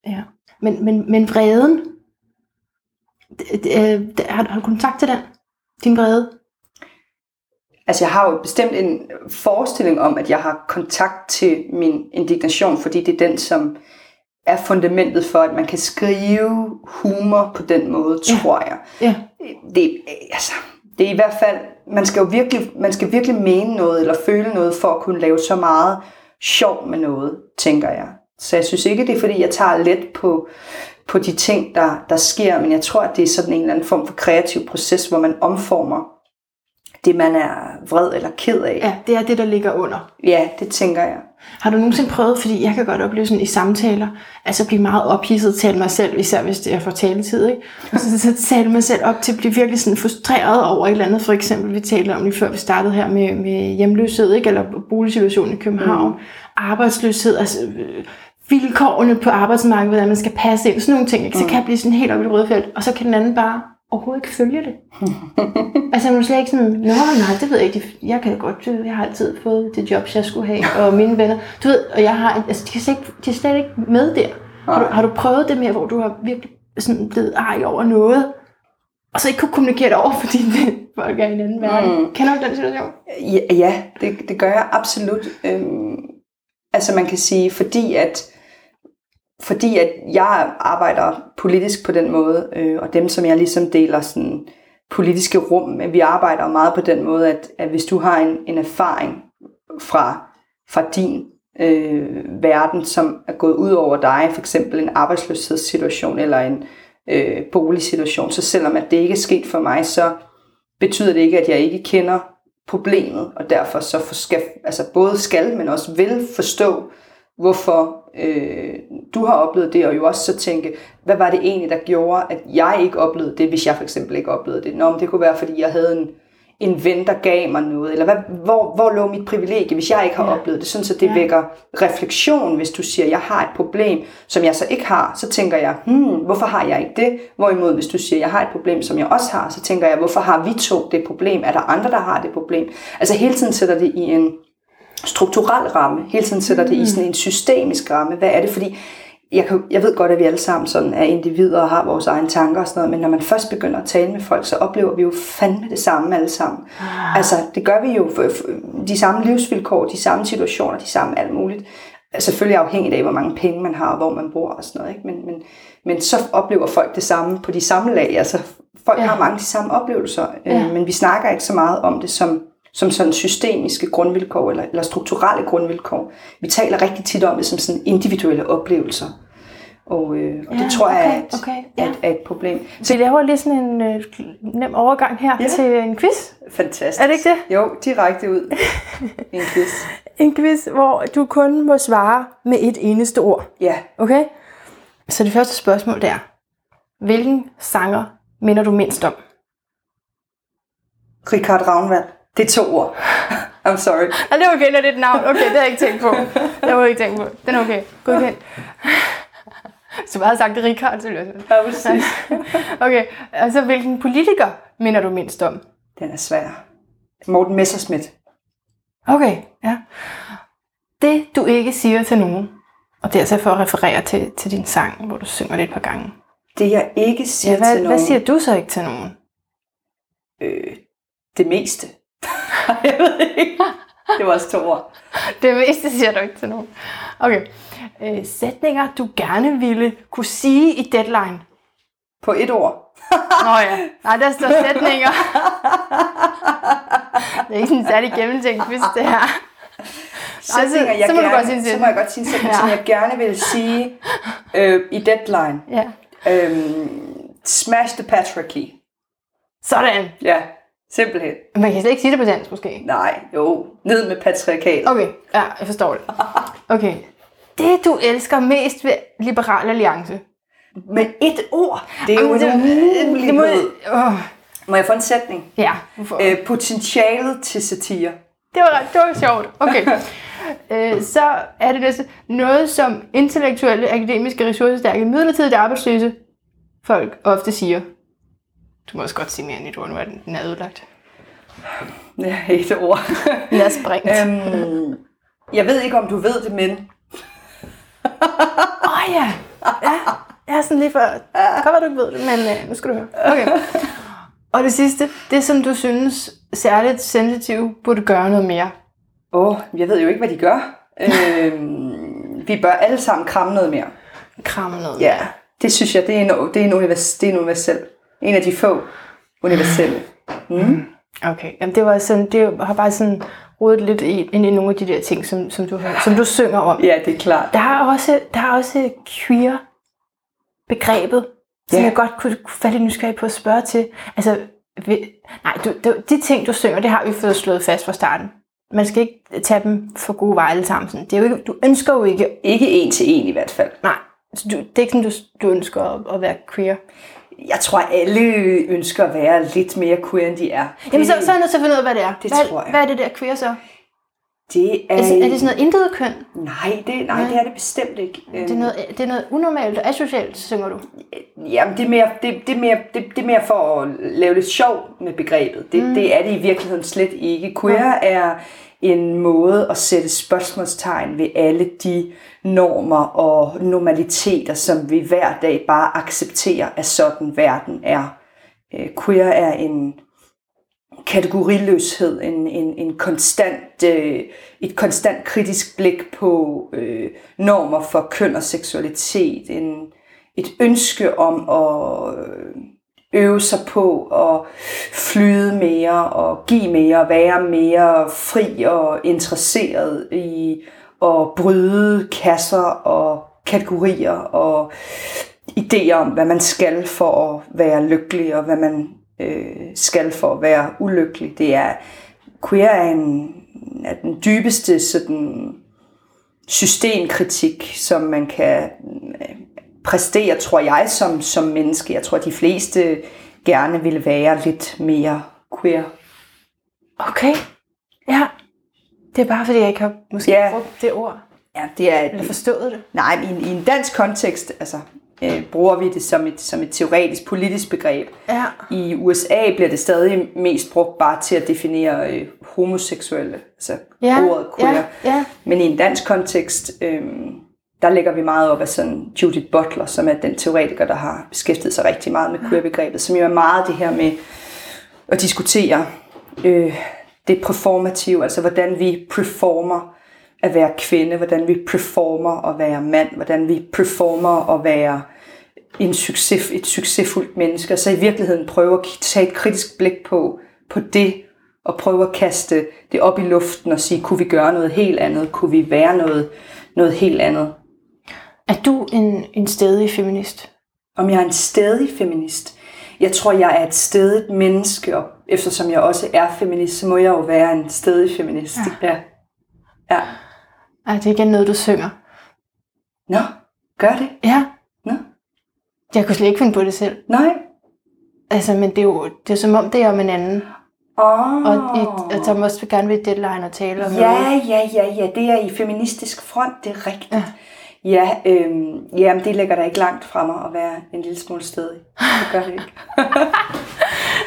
ja. Men, men, men vreden, det, det, øh, det, har, har du kontakt til den? Din vrede? Altså jeg har jo bestemt en forestilling om, at jeg har kontakt til min indignation, fordi det er den, som er fundamentet for, at man kan skrive humor på den måde, Ja. tror jeg. Ja. det, altså, det er i hvert fald, man skal jo virkelig, man skal virkelig mene noget, eller føle noget, for at kunne lave så meget sjov med noget, tænker jeg. Så jeg synes ikke, det er fordi, jeg tager let på, på de ting, der, der sker, men jeg tror, at det er sådan en eller anden form for kreativ proces, hvor man omformer det, man er vred eller ked af. Ja, det er det, der ligger under. ja det tænker jeg. Har du nogensinde prøvet, fordi jeg kan godt opleve sådan i samtaler, altså blive meget ophidset, tale mig selv, især hvis det er for taletid, ikke? Og så, så tale mig selv op til at blive virkelig sådan frustreret over et eller andet, for eksempel, vi talte om lige før vi startede her med, med hjemløshed, ikke? Eller boligsituationen i København, mm. arbejdsløshed, altså øh, vilkårene på arbejdsmarkedet, hvordan man skal passe ind, sådan nogle ting, ikke? Så kan jeg blive sådan helt op i det røde felt, og så kan den anden bare overhovedet ikke følge det. Altså, man er slet ikke sådan, Nå, nej, det ved jeg ikke. Jeg kan godt, øh, jeg har altid fået det jobs, jeg skulle have, og mine venner. Du ved, og jeg har, altså, de er slet ikke, de er slet ikke med der. Har du, har du prøvet det mere, hvor du har virkelig sådan blevet ej over noget, og så ikke kunne kommunikere det over, fordi det, folk er i en anden verden? Mm. Kender du den situation? Ja, ja det, det gør jeg absolut. Øhm, altså man kan sige, fordi at, fordi at jeg arbejder politisk på den måde, øh, og dem som jeg ligesom deler sådan politiske rum men vi arbejder meget på den måde, at, at hvis du har en, en erfaring fra, fra din øh, verden, som er gået ud over dig, for eksempel en arbejdsløshedssituation eller en øh, boligsituation, så selvom at det ikke er sket for mig, så betyder det ikke, at jeg ikke kender problemet, og derfor så for skal, altså både skal, men også vil forstå, hvorfor øh, du har oplevet det, og jo også så tænke, hvad var det egentlig, der gjorde, at jeg ikke oplevede det, hvis jeg for eksempel ikke oplevede det. Nå, men det kunne være, fordi jeg havde en, en ven, der gav mig noget, eller hvad, hvor, hvor lå mit privilegie, hvis jeg ikke har Ja. oplevet det, sådan så det ja. vækker refleksion, hvis du siger, jeg har et problem, som jeg så ikke har, så tænker jeg, hmm, hvorfor har jeg ikke det? Hvorimod, hvis du siger, jeg har et problem, som jeg også har, så tænker jeg, hvorfor har vi to det problem? Er der andre, der har det problem? Altså hele tiden sætter det i en strukturel ramme, hele tiden sætter det i sådan en systemisk ramme. Hvad er det? Fordi jeg, kan, jeg ved godt, at vi alle sammen sådan er individer og har vores egne tanker og sådan noget, men når man først begynder at tale med folk, så oplever vi jo fandme det samme alle sammen. Ah. Altså, det gør vi jo de samme livsvilkår, de samme situationer, de samme alt muligt. Selvfølgelig afhængigt af, hvor mange penge man har, og hvor man bor og sådan noget. Ikke? Men, men, men så oplever folk det samme på de samme lag. Altså, folk Ja. ja. har mange de samme oplevelser, Ja. øh, men vi snakker ikke så meget om det som, som sådan systemiske grundvilkår eller, eller strukturelle grundvilkår. Vi taler rigtig tit om det som sådan individuelle oplevelser. Og, øh, og Ja, det tror jeg okay, er et, okay, ja. et, et problem. Så vi laver lige sådan en øh, nem overgang her Ja. til en quiz. Fantastisk. Er det ikke det? Jo, direkte ud. en quiz. En quiz, hvor du kun må svare med et eneste ord. Ja, Okay? Så det første spørgsmål der. Hvilken sanger minder du mindst om? Richard Ravnvald. Det er to ord. I'm sorry. Og det er okay, når det er et navn. Okay, det har jeg ikke tænkt på. Det har jeg ikke tænkt på. Den er okay. Godkendt. Så bare sagt det Richard, så ville jeg. Ja, præcis. Okay, altså hvilken politiker minder du mindst om? Den er svær. Morten Messerschmidt. Okay, ja. Det du ikke siger til nogen, og det er altså for at referere til, til din sang, hvor du synger det et par gange. Det jeg ikke siger Ja, hvad, til nogen. hvad siger du så ikke til nogen? Øh, det meste. jeg ved ikke. Det var også to ord. Det meste siger du ikke til nogen. Okay. Øh, sætninger, du gerne ville kunne sige i deadline. På et ord. Nå ja, nej, der står sætninger. det er ikke sådan en særlig gennemtænkt quiz, det her. Sætninger, jeg så må gerne, godt sige så må jeg godt sige en sætning, Ja. som jeg gerne vil sige øh, i deadline. Ja. Øhm, smash the patriarchy. Sådan. Ja, simpelthen. Man kan slet ikke sige det på dansk, måske. Nej, jo. Ned med patriarkatet. Okay, ja, jeg forstår det. Okay. Det, du elsker mest ved Liberal Alliance. Med et ord. Det er jo Jamen, en det, det må, åh, Må jeg få en sætning? ja, hvorfor? Øh, potentialet til satire. Det var, det var sjovt. Okay. Øh, så er det næste. Noget, som intellektuelle, akademiske, ressourcestærke, midlertidigt arbejdsløse folk ofte siger. Du må også godt sige mere end et ord, nu er den, den er ødelagt. Ja, et ord. Lad os springe. øhm, jeg ved ikke, om du ved det, men Åh oh, ja. ja. Jeg er sådan lige for... Det kan godt være, du ikke ved det, men øh, nu skal du høre. Okay. Og det sidste, det som du synes særligt sensitiv burde gøre noget mere. åh, oh, jeg ved jo ikke, hvad de gør. øhm, vi bør alle sammen kramme noget mere. Kramme noget Ja, det synes jeg, det er en, det er en, univers, det er en universel. En af de få universelle. Mm. Okay, Jamen, det var sådan, det har bare sådan rodet lidt i, ind i nogle af de der ting, som, som, du, som du synger om. Ja, det er klart. Der er også, der er også queer begrebet, som Ja. jeg godt kunne falde nysgerrig på at spørge til. Altså, vi, nej, du, du, de ting, du synger, det har vi fået slået fast fra starten. Man skal ikke tage dem for gode veje alle sammen. Sådan. Det er jo ikke, du ønsker jo ikke, Ikke en til en i hvert fald. nej, så du, det er ikke sådan, du, du ønsker at, at være queer. Jeg tror, alle ønsker at være lidt mere queer, end de er. Jamen, så, så er jeg nødt til at finde ud af, hvad det er. Det hvad, tror jeg. hvad er det der queer så? det er... Er, er det sådan noget intet køn? Nej, det, nej, det er det bestemt ikke. Det er noget, det er noget unormalt og asocialt, synger du. Jamen, det er, mere, det, det, er mere, det, det er mere for at lave lidt sjov med begrebet. Det, mm. det er det i virkeligheden slet ikke. Queer er en måde at sætte spørgsmålstegn ved alle de normer og normaliteter, som vi hver dag bare accepterer, at sådan verden er. Øh, queer er en kategoriløshed, en, en, en konstant, øh, et konstant kritisk blik på øh, normer for køn og seksualitet, en, et ønske om at øh, øve sig på at flyde mere og give mere, og være mere fri og interesseret i at bryde kasser og kategorier og idéer om, hvad man skal for at være lykkelig og hvad man øh, skal for at være ulykkelig. Det er queer er, en, er den dybeste sådan, systemkritik, som man kan øh, præstere, tror jeg, som, som menneske. Jeg tror, de fleste gerne vil være lidt mere queer. Okay. Ja. Det er bare fordi, jeg ikke har måske Ja. brugt det ord. Ja, det er, Eller forstået det. Nej, men i en, i en dansk kontekst altså, øh, bruger vi det som et, som et teoretisk politisk begreb. Ja. I USA bliver det stadig mest brugt bare til at definere øh, homoseksuelle, altså Ja, ordet queer. ja, ja. Men i en dansk kontekst, øh, der lægger vi meget op af sådan Judith Butler, som er den teoretiker, der har beskæftiget sig rigtig meget med queer-begrebet, som jo er meget det her med at diskutere øh, det performative, altså hvordan vi performer at være kvinde, hvordan vi performer at være mand, hvordan vi performer at være en succes, et succesfuldt menneske, og så i virkeligheden prøve at tage et kritisk blik på, på det, og prøve at kaste det op i luften og sige, kunne vi gøre noget helt andet? Kunne vi være noget, noget helt andet? Er du en, en stedig feminist? Om jeg er en stedig feminist? Jeg tror, jeg er et stedigt menneske, og eftersom jeg også er feminist, så må jeg jo være en stedig feminist. Ja. ja. ja. Er det igen noget, du synger? Nå, gør det? Ja. Nå, Jeg kunne slet ikke finde på det selv. nej. Altså, men det er jo det er som om, det er om en anden. Oh. Og, i, og også vil gerne vil deadline og tale om Ja, noget. ja, ja, ja, det er i Feministisk Front, det er rigtigt. Ja, ja øhm, jamen, det ligger der ikke langt fra mig at være en lille smule stedig. Det gør det ikke.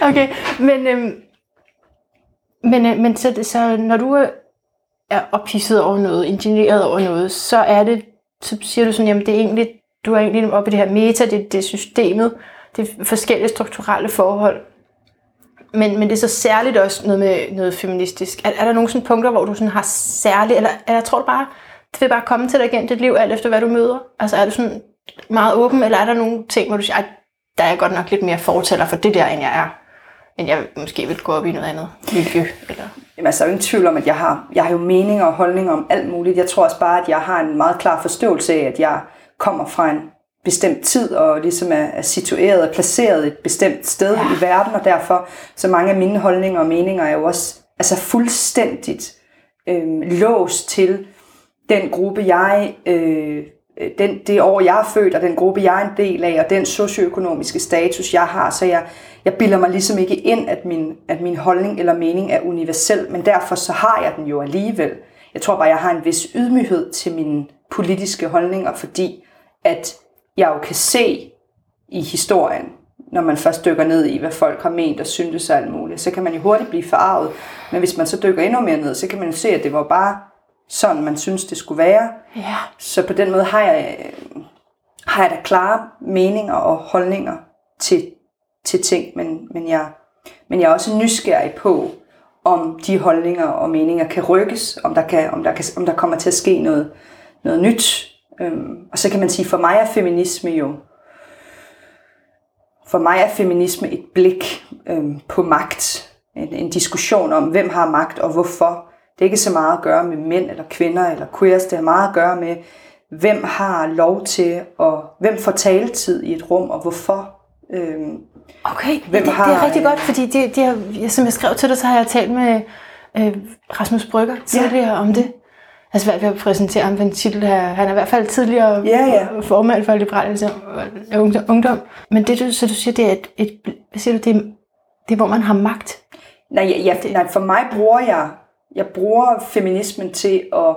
Okay, men, øhm, men, øh, men så, så når du er ophidset over noget, ingenieret over noget, så er det, så siger du sådan, jamen det er egentlig, du er egentlig oppe i det her meta, det, det er systemet, det er forskellige strukturelle forhold. Men, men det er så særligt også noget med noget feministisk. Er, er der nogle sådan punkter, hvor du sådan har særligt, eller, eller tror du bare, det vil bare komme til dig igen dit liv, alt efter hvad du møder? Altså er du sådan meget åben, eller er der nogle ting, hvor du siger, "Ej, der er jeg godt nok lidt mere fortæller for det der, end jeg er? End jeg måske vil gå op i noget andet miljø, eller... Jamen, altså, der er jo ingen tvivl om, at jeg har, jeg har jo meninger og holdninger om alt muligt. Jeg tror også bare, at jeg har en meget klar forståelse af, at jeg kommer fra en bestemt tid, og ligesom er, er situeret og placeret et bestemt sted ja. i verden, og derfor så mange af mine holdninger og meninger er jo også altså fuldstændigt øh, låst til den gruppe, jeg, øh, øh, den, det år, jeg er født, og den gruppe, jeg er en del af, og den socioøkonomiske status, jeg har. Så jeg, jeg bilder mig ligesom ikke ind, at min, at min holdning eller mening er universel, men derfor så har jeg den jo alligevel. Jeg tror bare, jeg har en vis ydmyghed til mine politiske holdninger, fordi at jeg jo kan se i historien, når man først dykker ned i, hvad folk har ment og syntes og alt muligt, så kan man jo hurtigt blive forarvet. Men hvis man så dykker endnu mere ned, så kan man jo se, at det var bare sådan, man synes, det skulle være. Ja. Så på den måde har jeg, har jeg da klare meninger og holdninger til, til ting, men, men, jeg, men jeg er også nysgerrig på, om de holdninger og meninger kan rykkes, om der, kan, om der, kan, om der kommer til at ske noget, noget nyt. Øhm, og så kan man sige, for mig er feminisme jo, for mig er feminisme et blik øhm, på magt. En, en diskussion om, hvem har magt og hvorfor. Det er ikke så meget at gøre med mænd eller kvinder eller queers. Det har meget at gøre med, hvem har lov til, og hvem får taletid i et rum, og hvorfor. Øhm, Okay, Hvem det, har, det er rigtig øh, godt, fordi det, det har, som jeg skrev til dig, så har jeg talt med øh, Rasmus Brygger tidligere ja. om det. Altså hvad ved at præsentere ham for en titel her. Han er i hvert fald tidligere Ja, ja. formand for Liberale Ungdom- Ungdom. Men det du, så du siger, det er et, et hvad siger du, det er, det er, hvor man har magt. Nej, ja, ja, nej, for mig bruger jeg, jeg bruger feminismen til at,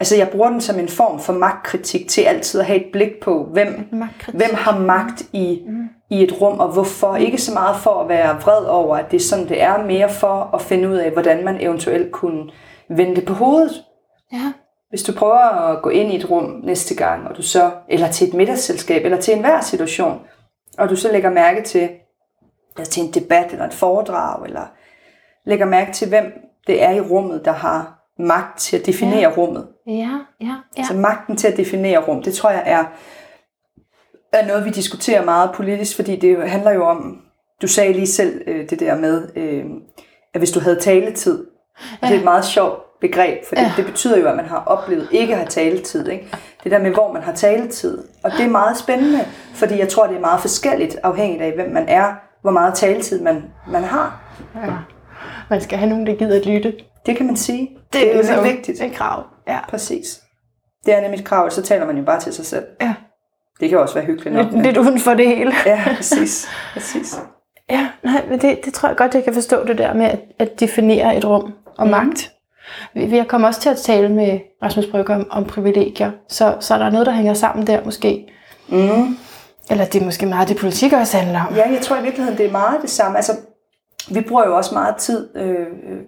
altså jeg bruger den som en form for magtkritik til altid at have et blik på, hvem, hvem har magt i, mm. i et rum, og hvorfor. Ikke så meget for at være vred over, at det er sådan, det er, mere for at finde ud af, hvordan man eventuelt kunne vende det på hovedet. Ja. Hvis du prøver at gå ind i et rum næste gang, og du så, eller til et middagsselskab, eller til enhver situation, og du så lægger mærke til, eller til en debat, eller et foredrag, eller lægger mærke til, hvem det er i rummet, der har magt til at definere Ja. rummet. Ja, ja, ja. Altså magten til at definere rum, det tror jeg er, er noget, vi diskuterer meget politisk, fordi det handler jo om, du sagde lige selv øh, det der med, øh, at hvis du havde taletid, ja. det er et meget sjovt begreb, for det, Ja. det betyder jo, at man har oplevet ikke at have taletid. Ikke? Det der med, hvor man har taletid. Og det er meget spændende, fordi jeg tror, det er meget forskelligt, afhængigt af, hvem man er, hvor meget taletid man, man har. ja. Man skal have nogen, der gider at lytte. Det kan man sige. Det, det er jo lidt vigtigt. et krav. Ja. Præcis. Det er nemlig et krav, så taler man jo bare til sig selv. ja. Det kan også være hyggeligt nok. Lidt, lidt uden for det hele. Ja, præcis. præcis. Ja, nej, men det, det tror jeg godt, jeg kan forstå det der med at, at definere et rum og Mhm. magt. Vi, vi kommer også til at tale med Rasmus Brygger om, om privilegier, så, så der er noget, der hænger sammen der måske. Mm. Eller det er måske meget det, politik også handler om. Ja, jeg tror i virkeligheden, det er meget det samme. Altså, vi bruger jo også meget tid. Øh, øh,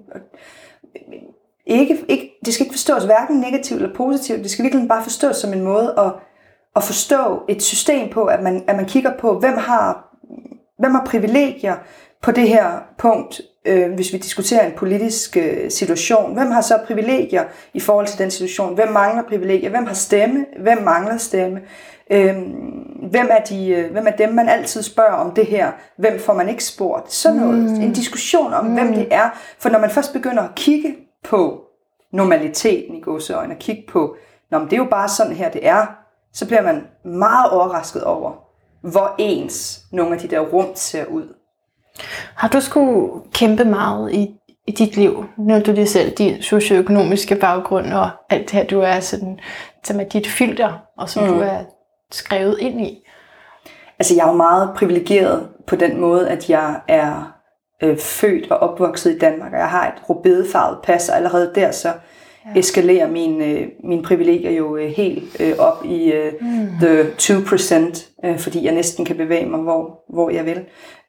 ikke, ikke, det skal ikke forstås hverken negativt eller positivt. Det skal virkelig bare forstås som en måde at, at forstå et system på, at man, at man kigger på, hvem har, hvem har privilegier på det her punkt, øh, hvis vi diskuterer en politisk øh, situation. Hvem har så privilegier i forhold til den situation? Hvem mangler privilegier? Hvem har stemme? Hvem mangler stemme? Øh, hvem, er de, øh, hvem er dem, man altid spørger om det her? Hvem får man ikke spurgt? Sådan noget. Mm. En diskussion om, mm. hvem det er. For når man først begynder at kigge på normaliteten i gåseøjne, og kigge på, Nå, men det er jo bare sådan her, det er, så bliver man meget overrasket over, hvor ens nogle af de der rum ser ud. Har du skulle kæmpe meget i, i dit liv, når du lige selv din socioøkonomiske baggrund og alt det her, du er sådan, som er dit filter, og som mm. du er skrevet ind i? Altså, jeg er jo meget privilegeret på den måde, at jeg er øh, født og opvokset i Danmark, og jeg har et rubedefarvet pas, og allerede der så ja. eskalerer mine, øh, mine privilegier jo øh, helt øh, op i øh, mm. the 2%, øh, fordi jeg næsten kan bevæge mig, hvor, hvor jeg vil.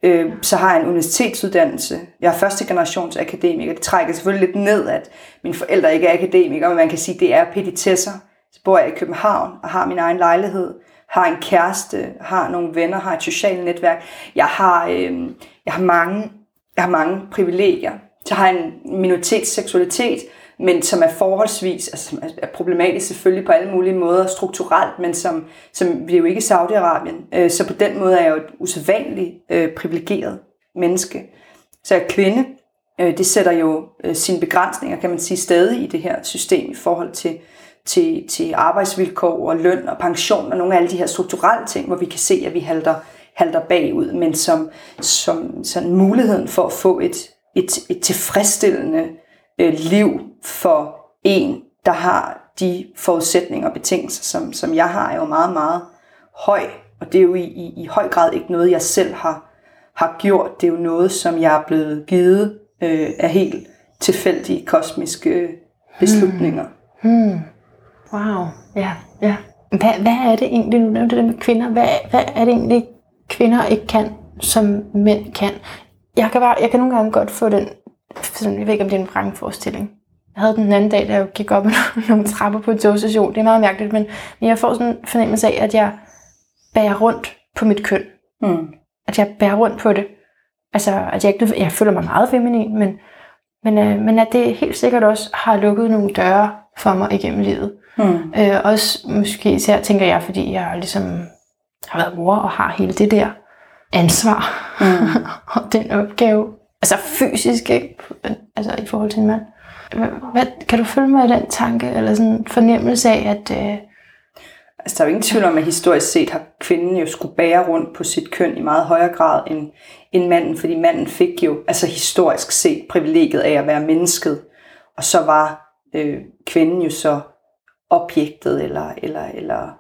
Øh, så har jeg en universitetsuddannelse. Jeg er første generations akademiker. Det trækker selvfølgelig lidt ned, at mine forældre ikke er akademikere, men man kan sige, at det er petitesser. Så bor jeg i København og har min egen lejlighed, har en kæreste, har nogle venner, har et socialt netværk. Jeg har, øh, jeg har mange jeg har mange privilegier. Så har jeg en minoritetsseksualitet, men som er forholdsvis, altså som er problematisk selvfølgelig på alle mulige måder strukturelt, men som, som vi er jo ikke i Saudi-Arabien. Øh, så på den måde er jeg jo et usædvanligt øh, privilegeret menneske. Så jeg er kvinde. Øh, det sætter jo øh, sine begrænsninger, kan man sige, stadig i det her system i forhold til, til, til arbejdsvilkår og løn og pension og nogle af alle de her strukturelle ting, hvor vi kan se, at vi halter, halter bagud, men som, som sådan muligheden for at få et, et, et tilfredsstillende øh, liv for en, der har de forudsætninger og betingelser, som, som jeg har, er jo meget, meget høj. Og det er jo i, i, i høj grad ikke noget, jeg selv har, har gjort. Det er jo noget, som jeg er blevet givet øh, af helt tilfældige kosmiske beslutninger. Hmm. Hmm. Wow, ja, ja. Hvad, hvad er det egentlig, nu nævnte det med kvinder, hvad, hvad er det egentlig, kvinder ikke kan, som mænd kan? Jeg kan, bare, jeg kan nogle gange godt få den sådan, jeg ved ikke, om det er en vrangforestilling. Jeg havde den anden dag, da jeg gik op ad nogle trapper på en togstation. Det er meget mærkeligt, men jeg får sådan en fornemmelse af, at jeg bærer rundt på mit køn. Mm. At jeg bærer rundt på det. Altså, at jeg, ikke, jeg føler mig meget feminin, men, men, øh, men at det helt sikkert også har lukket nogle døre for mig igennem livet. Mm. Øh, også måske især tænker jeg, fordi jeg ligesom har været mor og har hele det der ansvar mm. og den opgave altså fysisk, ikke? Altså i forhold til en mand. Hvad, kan du følge mig i den tanke, eller sådan en fornemmelse af, at... Øh... Altså der er jo ingen tvivl om, at historisk set har kvinden jo skulle bære rundt på sit køn i meget højere grad end, end manden, fordi manden fik jo, altså historisk set, privilegiet af at være mennesket, og så var øh, kvinden jo så objektet, eller, eller, eller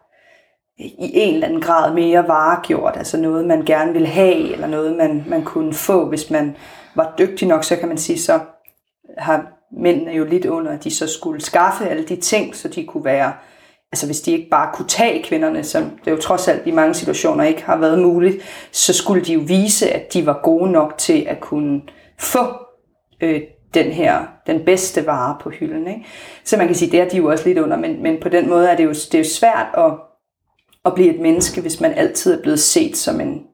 i en eller anden grad mere varegjort, altså noget, man gerne ville have, eller noget, man, man kunne få, hvis man var dygtig nok, så kan man sige, så har mændene jo lidt under, at de så skulle skaffe alle de ting, så de kunne være, altså hvis de ikke bare kunne tage kvinderne, som det jo trods alt i mange situationer ikke har været muligt, så skulle de jo vise, at de var gode nok til at kunne få øh, den her, den bedste vare på hylden. Ikke? Så man kan sige, det er de jo også lidt under, men, men på den måde er det jo, det er jo svært at, at blive et menneske, hvis man altid er blevet set som en,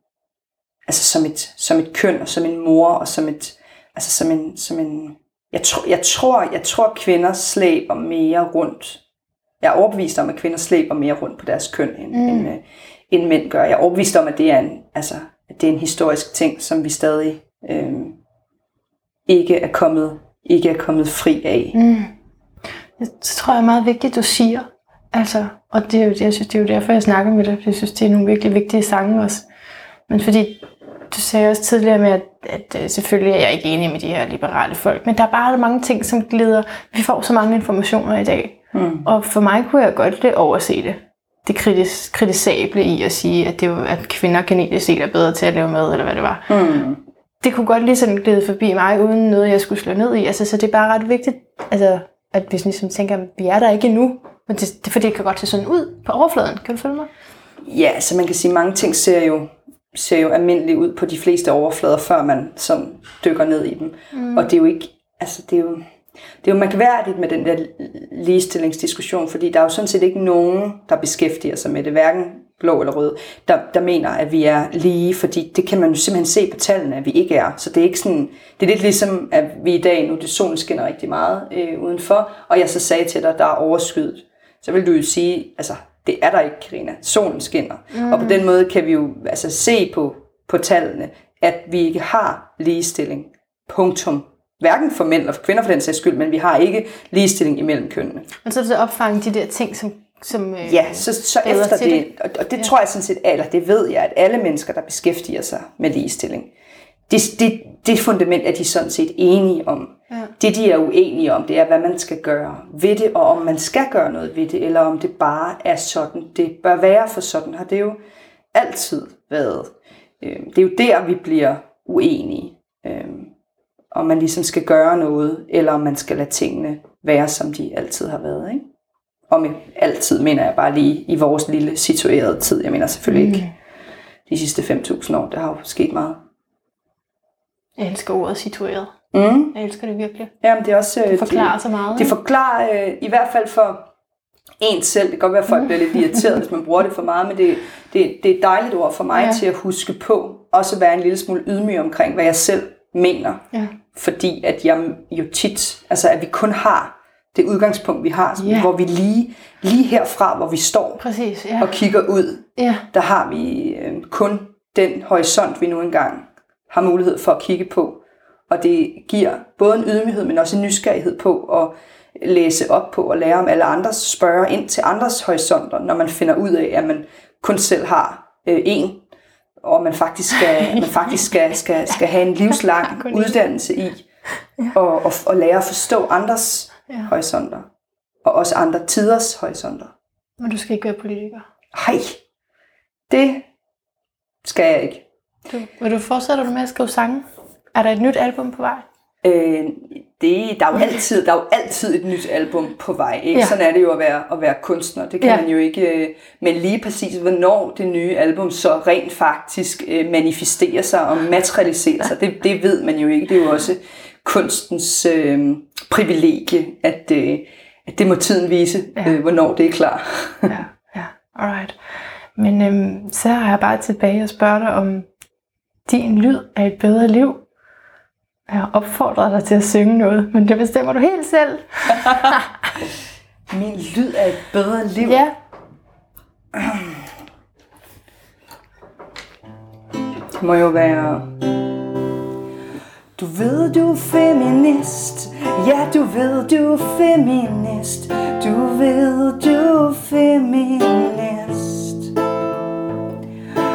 altså som et, som et køn, og som en mor, og som et, altså som en, som en jeg, tro, jeg, tror, jeg tror, kvinder slæber mere rundt. Jeg er overbevist om, at kvinder slæber mere rundt på deres køn, end, mm. end, uh, end mænd gør. Jeg er overbevist om, at det er en, altså, at det er en historisk ting, som vi stadig øh, ikke er kommet ikke er kommet fri af. Mm. Det tror jeg er meget vigtigt, du siger. Altså, og det er jo, jeg synes, det er jo derfor, jeg snakker med dig. Jeg synes, det er nogle virkelig vigtige sange også. Men fordi du sagde også tidligere med, at, at, at selvfølgelig er jeg ikke enig med de her liberale folk, men der er bare mange ting, som glider. Vi får så mange informationer i dag. Mm. Og for mig kunne jeg godt det overse det. Det kritis, kritisable i at sige, at, det var, at kvinder genetisk set er bedre til at lave mad, eller hvad det var. Mm. Det kunne godt lige sådan glide forbi mig, uden noget, jeg skulle slå ned i. Altså, så det er bare ret vigtigt, altså, at hvis ligesom tænker, at vi er der ikke endnu, men det, det, for det kan godt se sådan ud på overfladen. Kan du følge mig? Ja, så man kan sige, at mange ting ser jo ser jo almindeligt ud på de fleste overflader, før man sådan dykker ned i dem. Mm. Og det er jo ikke, altså det er jo, det er jo mærkværdigt med den der ligestillingsdiskussion, fordi der er jo sådan set ikke nogen, der beskæftiger sig med det, hverken blå eller rød, der, der mener, at vi er lige, fordi det kan man jo simpelthen se på tallene, at vi ikke er. Så det er ikke sådan, det er lidt ligesom, at vi i dag, nu det solen skinner rigtig meget øh, udenfor, og jeg så sagde til dig, der er overskyet. Så vil du jo sige, altså det er der ikke, Karina. Solen skinner. Mm. Og på den måde kan vi jo altså, se på, på tallene, at vi ikke har ligestilling. Punktum. Hverken for mænd eller for kvinder for den sags skyld, men vi har ikke ligestilling imellem kønnene. Men så er det opfange de der ting, som som øh, ja, så, så efter det, det, og det ja. tror jeg sådan set, eller det ved jeg, at alle mennesker, der beskæftiger sig med ligestilling, det, det, det fundament er de sådan set enige om. Ja. Det, de er uenige om, det er, hvad man skal gøre ved det, og om man skal gøre noget ved det, eller om det bare er sådan, det bør være, for sådan har det jo altid været. Øhm, det er jo der, vi bliver uenige. Øhm, om man ligesom skal gøre noget, eller om man skal lade tingene være, som de altid har været. Ikke? Og med altid mener jeg bare lige i vores lille situerede tid. Jeg mener selvfølgelig mm. ikke de sidste 5.000 år. Der har jo sket meget. Jeg elsker ordet situeret. Mm. Jeg elsker det virkelig. Jamen, det er også... Det øh, forklarer så meget. Det, det forklarer øh, i hvert fald for en selv. Det kan godt være, at folk bliver lidt irriteret, hvis man bruger det for meget, men det, det, det er et dejligt ord for mig Ja. til at huske på. Også at være en lille smule ydmyg omkring, hvad jeg selv mener. Ja. Fordi at jeg jo tit, altså at vi kun har det udgangspunkt, vi har, Ja. hvor vi lige, lige herfra, hvor vi står Præcis, ja. og kigger ud, Ja, der har vi øh, kun den horisont, vi nu engang har mulighed for at kigge på. Og det giver både en ydmyghed, men også en nysgerrighed på at læse op på og lære om alle andres, spørge ind til andres horisonter, når man finder ud af, at man kun selv har øh, en, og man faktisk skal, man faktisk skal, skal, skal have en livslang uddannelse i, og, og, og lære at forstå andres Ja. horisonter, og også andre tiders horisonter. men du skal ikke være politiker. Hej, det skal jeg ikke. Du, vil du fortsætte du med at skrive sange? Er der et nyt album på vej? Øh, det, der, er jo altid, der er jo altid et nyt album på vej. Ikke? Ja. Sådan er det jo at være, at være kunstner. Det kan Ja. man jo ikke... øh, Men lige præcis, hvornår det nye album så rent faktisk øh, manifesterer sig og materialiserer sig, det, det ved man jo ikke. Det er jo også kunstens øh, privilegie, at, øh, at det må tiden vise, Ja. øh, hvornår det er klar. Ja, ja, alright. Men øhm, så er jeg bare tilbage og spørger dig om din lyd er et bedre liv. Jeg har opfordret dig til at synge noget, men det bestemmer du helt selv. Min lyd er et bedre liv. Ja, Det må jo være... Du ved, du er feminist. Ja, du ved, du er feminist. Du ved, du er feminist.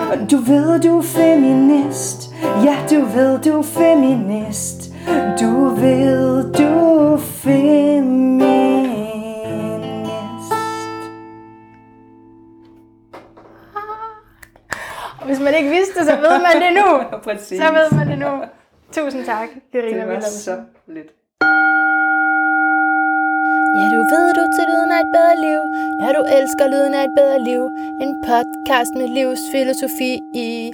Du ved, du er feminist. Ja, du ved, du er feminist. Du ved, du er feminist. og hvis man ikke vidste det, så ved man det nu. Præcis. Så ved man det nu. Tusind tak, Irina Det var så lidt. Ja, du ved du til lyden af et bedre liv. Ja, du elsker lyden af et bedre liv. En podcast med livsfilosofi i.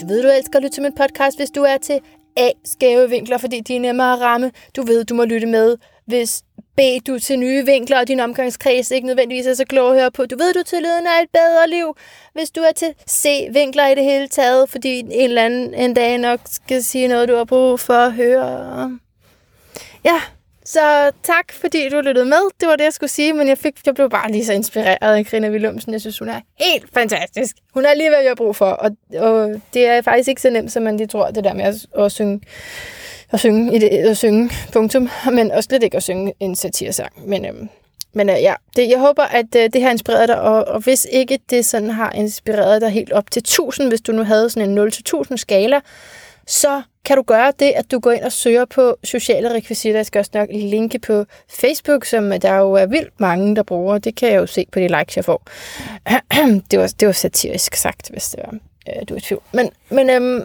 Du ved, du elsker at lytte til min podcast, hvis du er til A. Skæve vinkler, fordi de er nemmere at ramme. Du ved, du må lytte med, hvis B. Du er til nye vinkler, og din omgangskreds ikke nødvendigvis er så klog at høre på. Du ved, du til lyden af et bedre liv, hvis du er til C. Vinkler i det hele taget, fordi en eller anden en dag nok skal sige noget, du har brug for at høre. Ja, så tak, fordi du lyttede med. Det var det, jeg skulle sige, men jeg, fik, jeg blev bare lige så inspireret af Grina Willumsen. Jeg synes, hun er helt fantastisk. Hun er lige, hvad jeg har brug for, og, og det er faktisk ikke så nemt, som man lige tror, det der med at, at synge at synge, i det, at synge, punktum, men også slet ikke at synge en satirsang. Men, øhm, men øh, ja, det, jeg håber, at øh, det har inspireret dig, og, og hvis ikke det sådan har inspireret dig helt op til 1000, hvis du nu havde sådan en 0-1000 skala, så kan du gøre det, at du går ind og søger på sociale rekvisitter. Jeg skal også nok linke på Facebook, som der jo er vildt mange, der bruger. Det kan jeg jo se på de likes, jeg får. det, var, det var satirisk sagt, hvis det var, øh, du er i tvivl. Men, men øhm,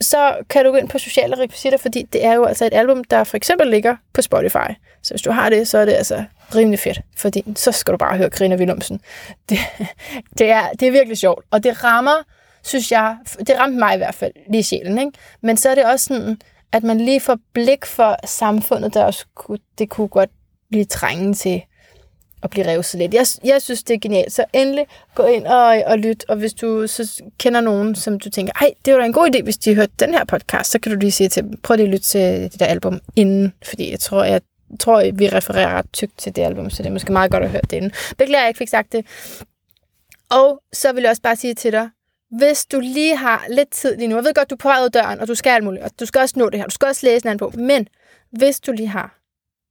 så kan du gå ind på sociale rekvisitter, fordi det er jo altså et album, der for eksempel ligger på Spotify. Så hvis du har det, så er det altså rimelig fedt, fordi så skal du bare høre Grine Willumsen. Det, det, er, det er virkelig sjovt, og det rammer, synes jeg, det ramte mig i hvert fald lige i sjælen, ikke? Men så er det også sådan, at man lige får blik for samfundet, der også kunne, det kunne godt blive trængen til at blive revset lidt. Jeg, jeg synes, det er genialt. Så endelig gå ind og, og lyt, og hvis du så kender nogen, som du tænker, ej, det var da en god idé, hvis de hørte den her podcast, så kan du lige sige til dem, prøv lige at lytte til det der album inden, fordi jeg tror, jeg tror, vi refererer ret tykt til det album, så det er måske meget godt at høre det inden. Beklager, jeg ikke fik sagt det. Og så vil jeg også bare sige til dig, hvis du lige har lidt tid lige nu, jeg ved godt, du er på vej ud af døren, og du skal alt muligt, og du skal også nå det her, du skal også læse en anden bog, men hvis du lige har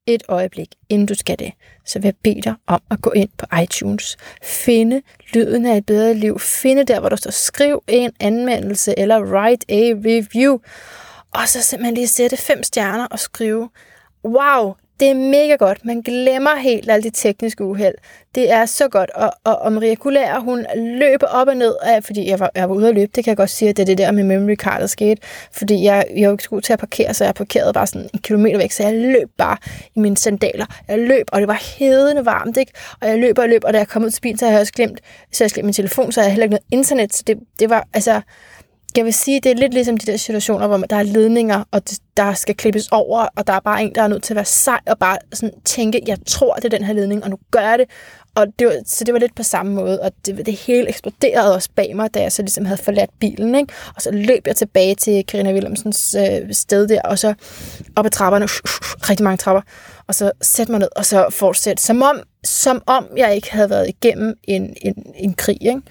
et øjeblik, inden du skal det, så vil jeg bede dig om at gå ind på iTunes, finde lyden af et bedre liv, finde der, hvor der står skriv en anmeldelse eller write a review, og så simpelthen lige sætte fem stjerner og skrive, wow, det er mega godt. Man glemmer helt alle de tekniske uheld. Det er så godt. Og, og, og Maria Kulær, hun løber op og ned, af, fordi jeg var, jeg var ude at løbe. Det kan jeg godt sige, at det er det der med memory card, der skete. Fordi jeg, jeg var ikke skulle til at parkere, så jeg parkerede bare sådan en kilometer væk. Så jeg løb bare i mine sandaler. Jeg løb, og det var hedende varmt, ikke? Og jeg løb og løb, og da jeg kom ud til bilen, så havde jeg også glemt, så jeg glemt min telefon, så jeg havde heller ikke noget internet. Så det, det var, altså, jeg vil sige, det er lidt ligesom de der situationer, hvor der er ledninger, og der skal klippes over, og der er bare en, der er nødt til at være sej, og bare sådan tænke, jeg tror, det er den her ledning, og nu gør jeg det. Og det var, så det var lidt på samme måde, og det, det hele eksploderede også bag mig, da jeg så ligesom havde forladt bilen, ikke? Og så løb jeg tilbage til Karina Willemsens øh, sted der, og så op ad trapperne, rigtig mange trapper, og så sætte mig ned, og så fortsætte, som om, som om jeg ikke havde været igennem en, en, en krig, ikke?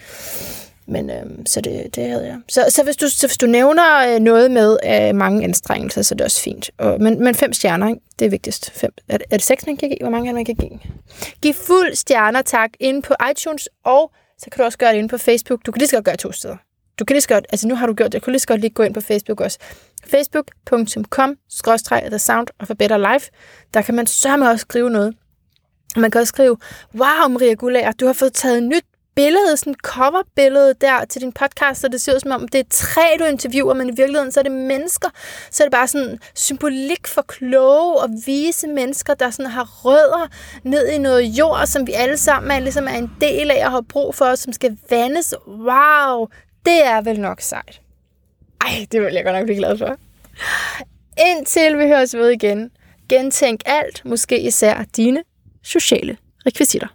Men øh, så det, det havde jeg. Så, så, hvis du, så hvis du nævner øh, noget med øh, mange anstrengelser, så er det også fint. Og, men, men fem stjerner, ikke? det er vigtigst. Fem. Er, det, er det seks, man kan give? Hvor mange man kan give? Giv fuld stjerner, tak, inde på iTunes, og så kan du også gøre det inde på Facebook. Du kan lige så godt gøre to steder. Du kan lige så godt, altså nu har du gjort det, jeg kunne lige så godt lige gå ind på Facebook også. facebook.com The Sound of a Better Life. Der kan man sørge også skrive noget. Man kan også skrive, wow Maria Gullager, du har fået taget nyt billede, sådan coverbillede der til din podcast, så det ser ud som om, det er træ, du interviewer, men i virkeligheden så er det mennesker. Så er det bare sådan symbolik for kloge og vise mennesker, der sådan har rødder ned i noget jord, som vi alle sammen er, ligesom er en del af og har brug for, som skal vandes. Wow, det er vel nok sejt. Ej, det vil jeg godt nok blive glad for. Indtil vi høres ved igen, gentænk alt, måske især dine sociale rekvisitter.